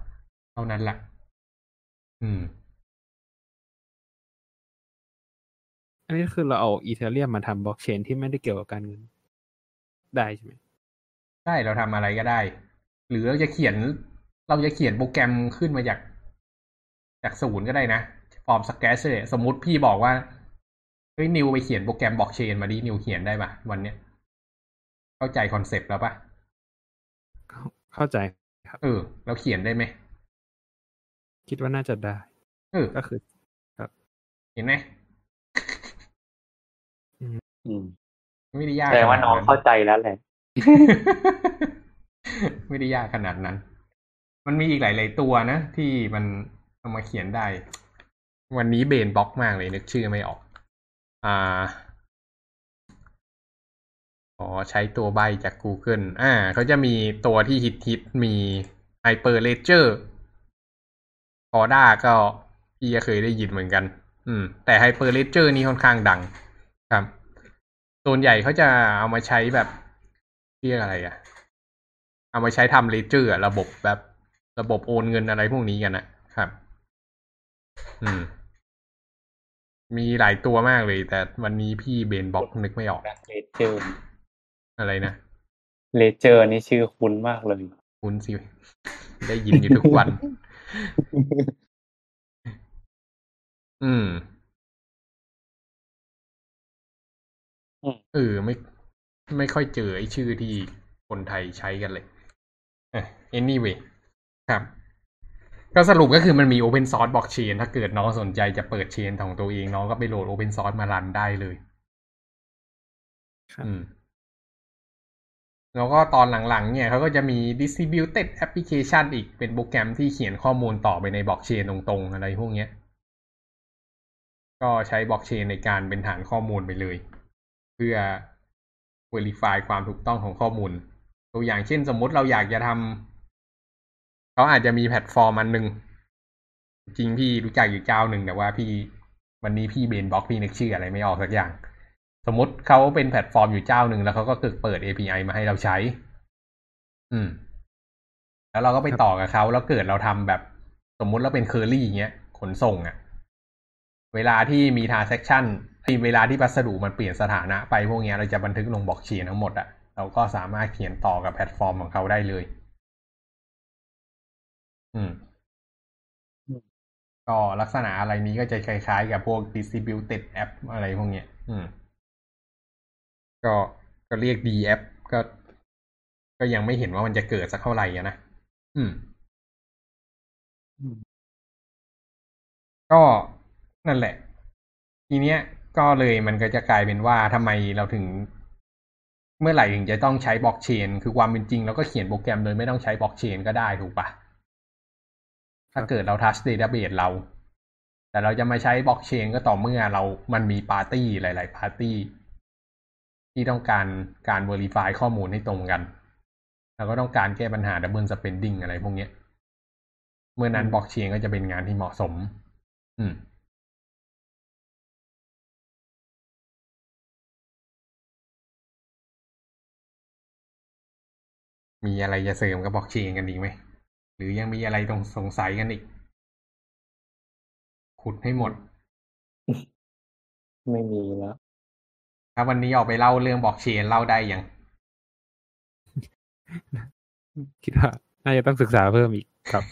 เท่านั้นแหละ อืม อันนี้คือเราเอา Ethereum มาทำบล็อกเชนที่ไม่ได้เกี่ยวกับการเงิน ได้ใช่ไหมใช่เราทำอะไรก็ได้ หรือเราจะเขียน เราจะเขียนโปรแกรมขึ้นมาจาก จากศูนย์ก็ได้นะ from scratch เลยสมมุติพี่บอกว่าเฮ้ยนิวไปเขียนโปรแกรมบล็อกเชนมาดินิวเขียนได้ปะวันเนี้ย เข้าใจ concept แล้วปะ เข้าเข้าใจครับ เออ เราเขียนได้ไหม คิดว่าน่าจะได้ เออ ก็คือเห็นไหมอืมไม่ได้ยากแสดงว่าน้องโคตรเข้าใจแล้วแหละ ไม่ได้ยากขนาดนั้น มันมีอีกหลาย ๆ ตัวนะ ที่มันเอามาเขียนได้ วันนี้เบนบล็อกมากเลยนึกชื่อไม่ออก อ่าข ออใช้ตัวใบจาก Google อ่าเขาจะมีตัวที่ฮิตฮิตมี Hyperledger พอด้าก็พี่ก็เคยได้ยินเหมือนกัน อืม แต่ Hyperledger นี่ค่อนข้างดัง ครับส่วนใหญ่เขาจะเอามาใช้แบบเรียกอะไรอะเอามาใช้ทำ ledger ระบบแบบระบบโอนเงินอะไรพวกนี้กันนะครับ อืม มีหลายตัวมากเลย แต่วันนี้พี่ brain block นึกไม่ออก ledger อะไรนะ ledger นี่ชื่อคุ้นมากเลยคุณสิ ได้ยินอยู่ทุกวันอืมอืมเออไม่ไม่ค่อยเจอไอ้ชื่อที่คนไทยใช้กันเลยอะ anyway ครับ ก็สรุปก็คือมันมี open source blockchain ถ้าเกิดน้องสนใจจะเปิดเชนของตัวเอง น้องก็ไปโหลด open source มารันได้เลยครับอืม แล้วก็ตอนหลังๆเนี่ยเขาก็จะมี distributed application อีกเป็นโปรแกรมที่เขียนข้อมูลต่อไปในบล็อกเชนตรงๆ อะไรพวกเนี้ย ก็ใช้บล็อกเชนในการเป็นฐานข้อมูลไปเลย เพื่อ verify ความถูกต้องของข้อมูล ตัวอย่างเช่นสมมุติเราอยากจะทำเขาอาจจะมีแพลตฟอร์มอันหนึ่งจริงพี่รู้จักอยู่เจ้าหนึ่งแต่ว่าพี่วันนี้พี่ brain block พี่นึกชื่ออะไรไม่ออกสักอย่าง สมมติเขาเป็นแพลตฟอร์มอยู่เจ้าหนึ่งแล้วเขาก็เกิดเปิด API มาให้เราใช้ อืม แล้วเราก็ไปต่อกับเขาแล้วเกิดเราทำแบบ สมมุติเราเป็นเคอรี่อย่างเงี้ย ขนส่งอะเวลาที่มี transaction ที่เวลาที่พัสดุมันเปลี่ยนสถานะไปพวกเนี้ยเราจะบันทึกลงบล็อกเชนทั้งหมดอะ เราก็สามารถเขียนต่อกับแพลตฟอร์มของเขาได้เลย อืมก็ลักษณะอะไรนี้ก็จะคล้ายๆ กับพวก distributed app อะไรพวกเนี้ย อืม ก็ก็เรียก D app ก็ ก็ยังไม่เห็นว่ามันจะเกิดสักเท่าไหร่อะนะอืมอืม ก็นั่นแหละ ทีเนี้ย ก็เลยมันก็จะกลายเป็นว่าทำไมเราถึง เมื่อไหร่ถึงจะต้องใช้บล็อกเชน คือความเป็นจริงเราก็เขียนโปรแกรมโดยไม่ต้องใช้บล็อกเชนก็ได้ถูกปะถ้าเกิดเรา trust database เรา แต่เราจะมาใช้บล็อกเชนก็ต่อเมื่อเรามันมีปาร์ตี้หลาย ๆ ปาร์ตี้ ที่ต้องการการ verify ข้อมูลให้ตรงกัน แล้วก็ต้องการแก้ปัญหา double spending อะไรพวกเนี้ย เมื่อนั้นบล็อกเชนก็จะเป็นงานที่เหมาะสม อืมมีอะไรจะเสริมกับบล็อกเชนกันอีกไหม หรือยังมีอะไรต้องสงสัยกันอีก ขุดให้หมด ไม่มีแล้ว ถ้าวันนี้ออกไปเล่าเรื่องบล็อกเชนเล่าได้ยัง คิดว่าน่าจะต้องศึกษาเพิ่มอีกครับ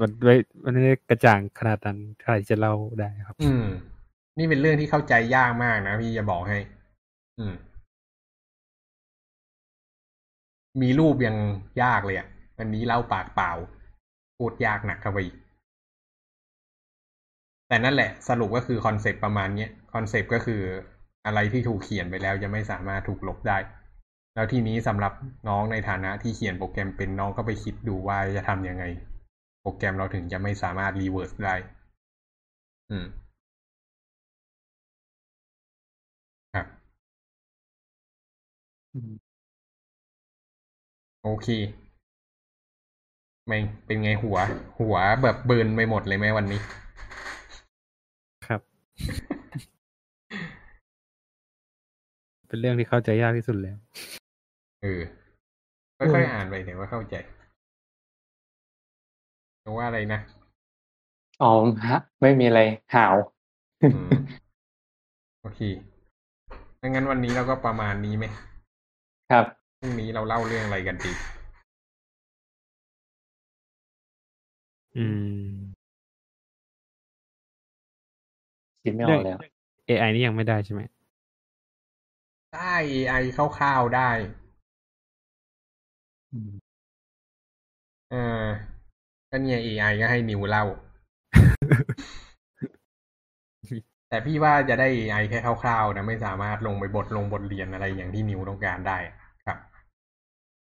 มันไม่มันไม่ได้กระจ่างขนาดนั้นใครจะเล่าได้ครับ อืม นี่เป็นเรื่องที่เข้าใจยากมากนะพี่จะบอกให้ อืม มีรูปยังยากเลยอะวันนี้เล่าปากเปล่าพูดยากหนักเข้าไปอีกแต่นั่นแหละ สรุปก็คือ concept ประมาณเนี้ย concept ก็คือ อะไรที่ถูกเขียนไปแล้วจะไม่สามารถถูกลบได้ แล้วทีนี้สำหรับน้องในฐานะที่เขียนโปรแกรมเป็นน้องก็ไปคิดดูว่าจะทำยังไง โปรแกรมเราถึงจะไม่สามารถ reverse ได้ อืมครับอืมโอเค ไม่เป็นไงหัว หัวแบบเบิร์นไปหมดเลยไหมวันนี้ ครับ เป็นเรื่องที่เข้าใจยากที่สุดแล้ว เออ ค่อยๆอ่านไปเดี๋ยวว่าเข้าใจเพราะว่าอะไรนะ อ๋อฮะ ไม่มีอะไรหาวอืมโอเคดังนั้นวันนี้เราก็ประมาณนี้ไหม ครับพรุ่งนี้เราเล่าเรื่องอะไรกันดี อืมคิดไม่อเรื่ออกงแล้ว AI นี่ยังไม่ได้ใช่ไหม ได้ AI คร่าวๆได้ อืมเออก็เนี่ย AI ก็ให้นิวเล่า แต่พี่ว่าจะได้ AI แค่คร่าวๆนะ ไม่สามารถลงไปบทลงบทเรียนอะไรอย่างที่นิวต้องการได้ครับ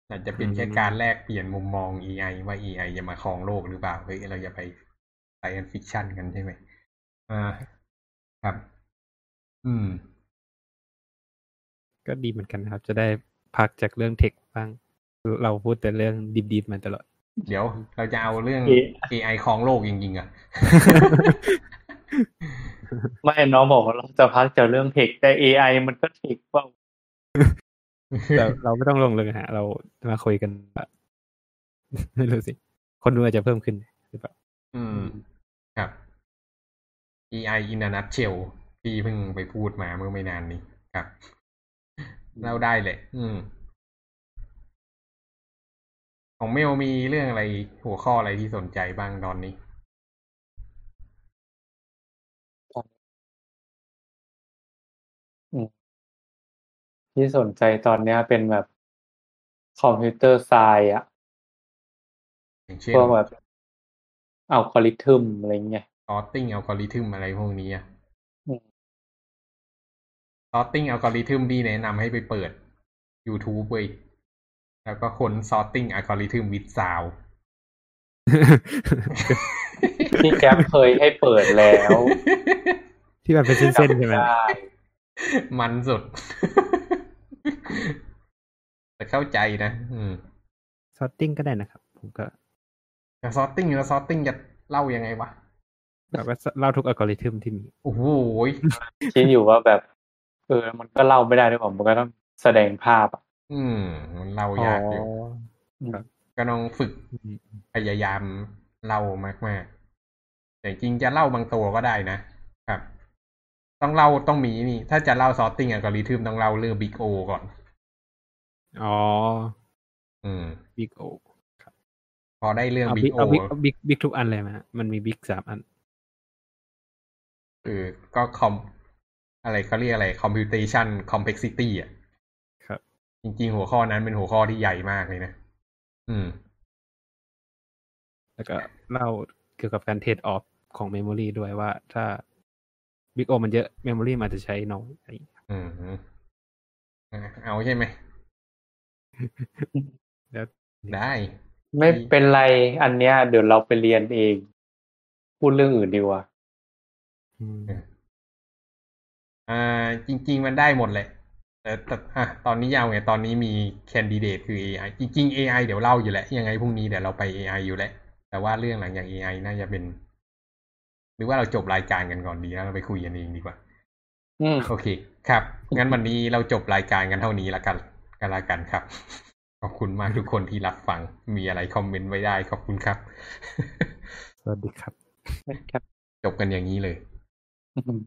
อาจจะเป็นแค่การแลกเปลี่ยนมุมมอง AI ว่า AI จะมาครองโลกหรือเปล่า เฮ้ย เราจะไป science fiction กันใช่ไหมอ่า ครับ อืม ก็ดีเหมือนกันนะครับ จะได้พักจากเรื่องเทคบ้าง เราพูดแต่เรื่องดิบๆมาตลอด เดี๋ยวเราจะเอาเรื่องเอ AI ครองโลกจริงๆอะ ไม่น้องบอกว่าเราจะพักจากเรื่องเทคแต่ AI มันก็เทคเปล่าแต่เราไม่ต้องลงเลยฮะ เรามาคุยกันแบบไม่รู้สิ คนดูอาจจะเพิ่มขึ้นหรือเปล่าอืม ครับ AI in a nutshell พี่เพิ่งไปพูดมาเมื่อไม่นานนี้ครับ เล่าได้เลย อืม ของเมลมีเรื่องอะไรหัวข้ออะไรที่สนใจบ้างตอนนี้ที่สนใจตอนเนี้ยเป็นแบบคอมพิวเตอร์ไซน์อะอย่างเช่นพวกแบบอัลกอริทึมอะไรเงี้ย sorting algorithm อะไรพวกนี้อะอืม sorting algorithm พี่แนะนำให้ไปเปิด YouTube เว้ยแล้วก็ค้น sorting algorithm with sound ที่แก๊ปเคยให้เปิดแล้ว ที่มันเป็นเส้นๆใช่ไหมได้มันสุด แต่เข้าใจนะอืมซอตติ้งก็ได้นะครับ ผมก็แต่ sorting แล้ว sorting จะเล่ายังไงวะแบบว่าเล่าทุกอัลกอริทึมที่มี โอ้โหยคิดอยู่ว่าแบบ เออ มันก็เล่าไม่ได้ด้วยผมมันก็ต้องแสดงภาพอะอืม มันเล่ายากอยู่ครับก็ต้องฝึกอืมพยายามเล่ามากๆแต่จริงจะเล่าบางตัวก็ได้นะครับ ต้องเล่าต้องมีนี่ ถ้าจะเล่า sorting algorithm ต้องเล่าเรื่อง big O ก่อน อ๋อ อืม big O พอได้เรื่องเอา big big O เอา big big big ทุกอันเลยไหมฮะมันมี big สามอันเออก็ com อะไรเขาเรียกอะไร computation complexity อะครับ จริง ๆ หัวข้อนั้นเป็นหัวข้อที่ใหญ่มากเลยนะ อืม แล้วก็เล่าเกี่ยวกับการ trade-off ของ mem mory ด้วยว่าถ้า Big O มันเยอะ memory มันอาจจะใช้น้อยอะไรอย่างเงี้ยอืมอะเอาใช่ไหมแล้วได้ ไม่เป็นไรอันเนี้ย เดี๋ยวเราไปเรียนเอง พูดเรื่องอื่นดีกว่า อืมอ่าจริง ๆ มันได้หมดแหละแต่แต่อะตอนนี้ยาวไงตอนนี้มีแคนดิเดตคือ AI จริงๆ AI เดี๋ยวเล่าอยู่แหละ ยังไงพรุ่งนี้เดี๋ยวเราไป AI อยู่แหละแต่ว่าเรื่องหลังจาก AI น่าจะเป็น หรือว่าเราจบรายการกันก่อนดีแล้วเราไปคุยกันเองดีกว่าอืมโอเค ครับ งั้นวันนี้เราจบรายการกันเท่านี้ละกันกันละกันครับ ขอบคุณมากทุกคนที่รับฟัง มีอะไรคอมเมนต์ไว้ได้ ขอบคุณครับ สวัสดีครับ ครับ จบกันอย่างนี้เลยอืม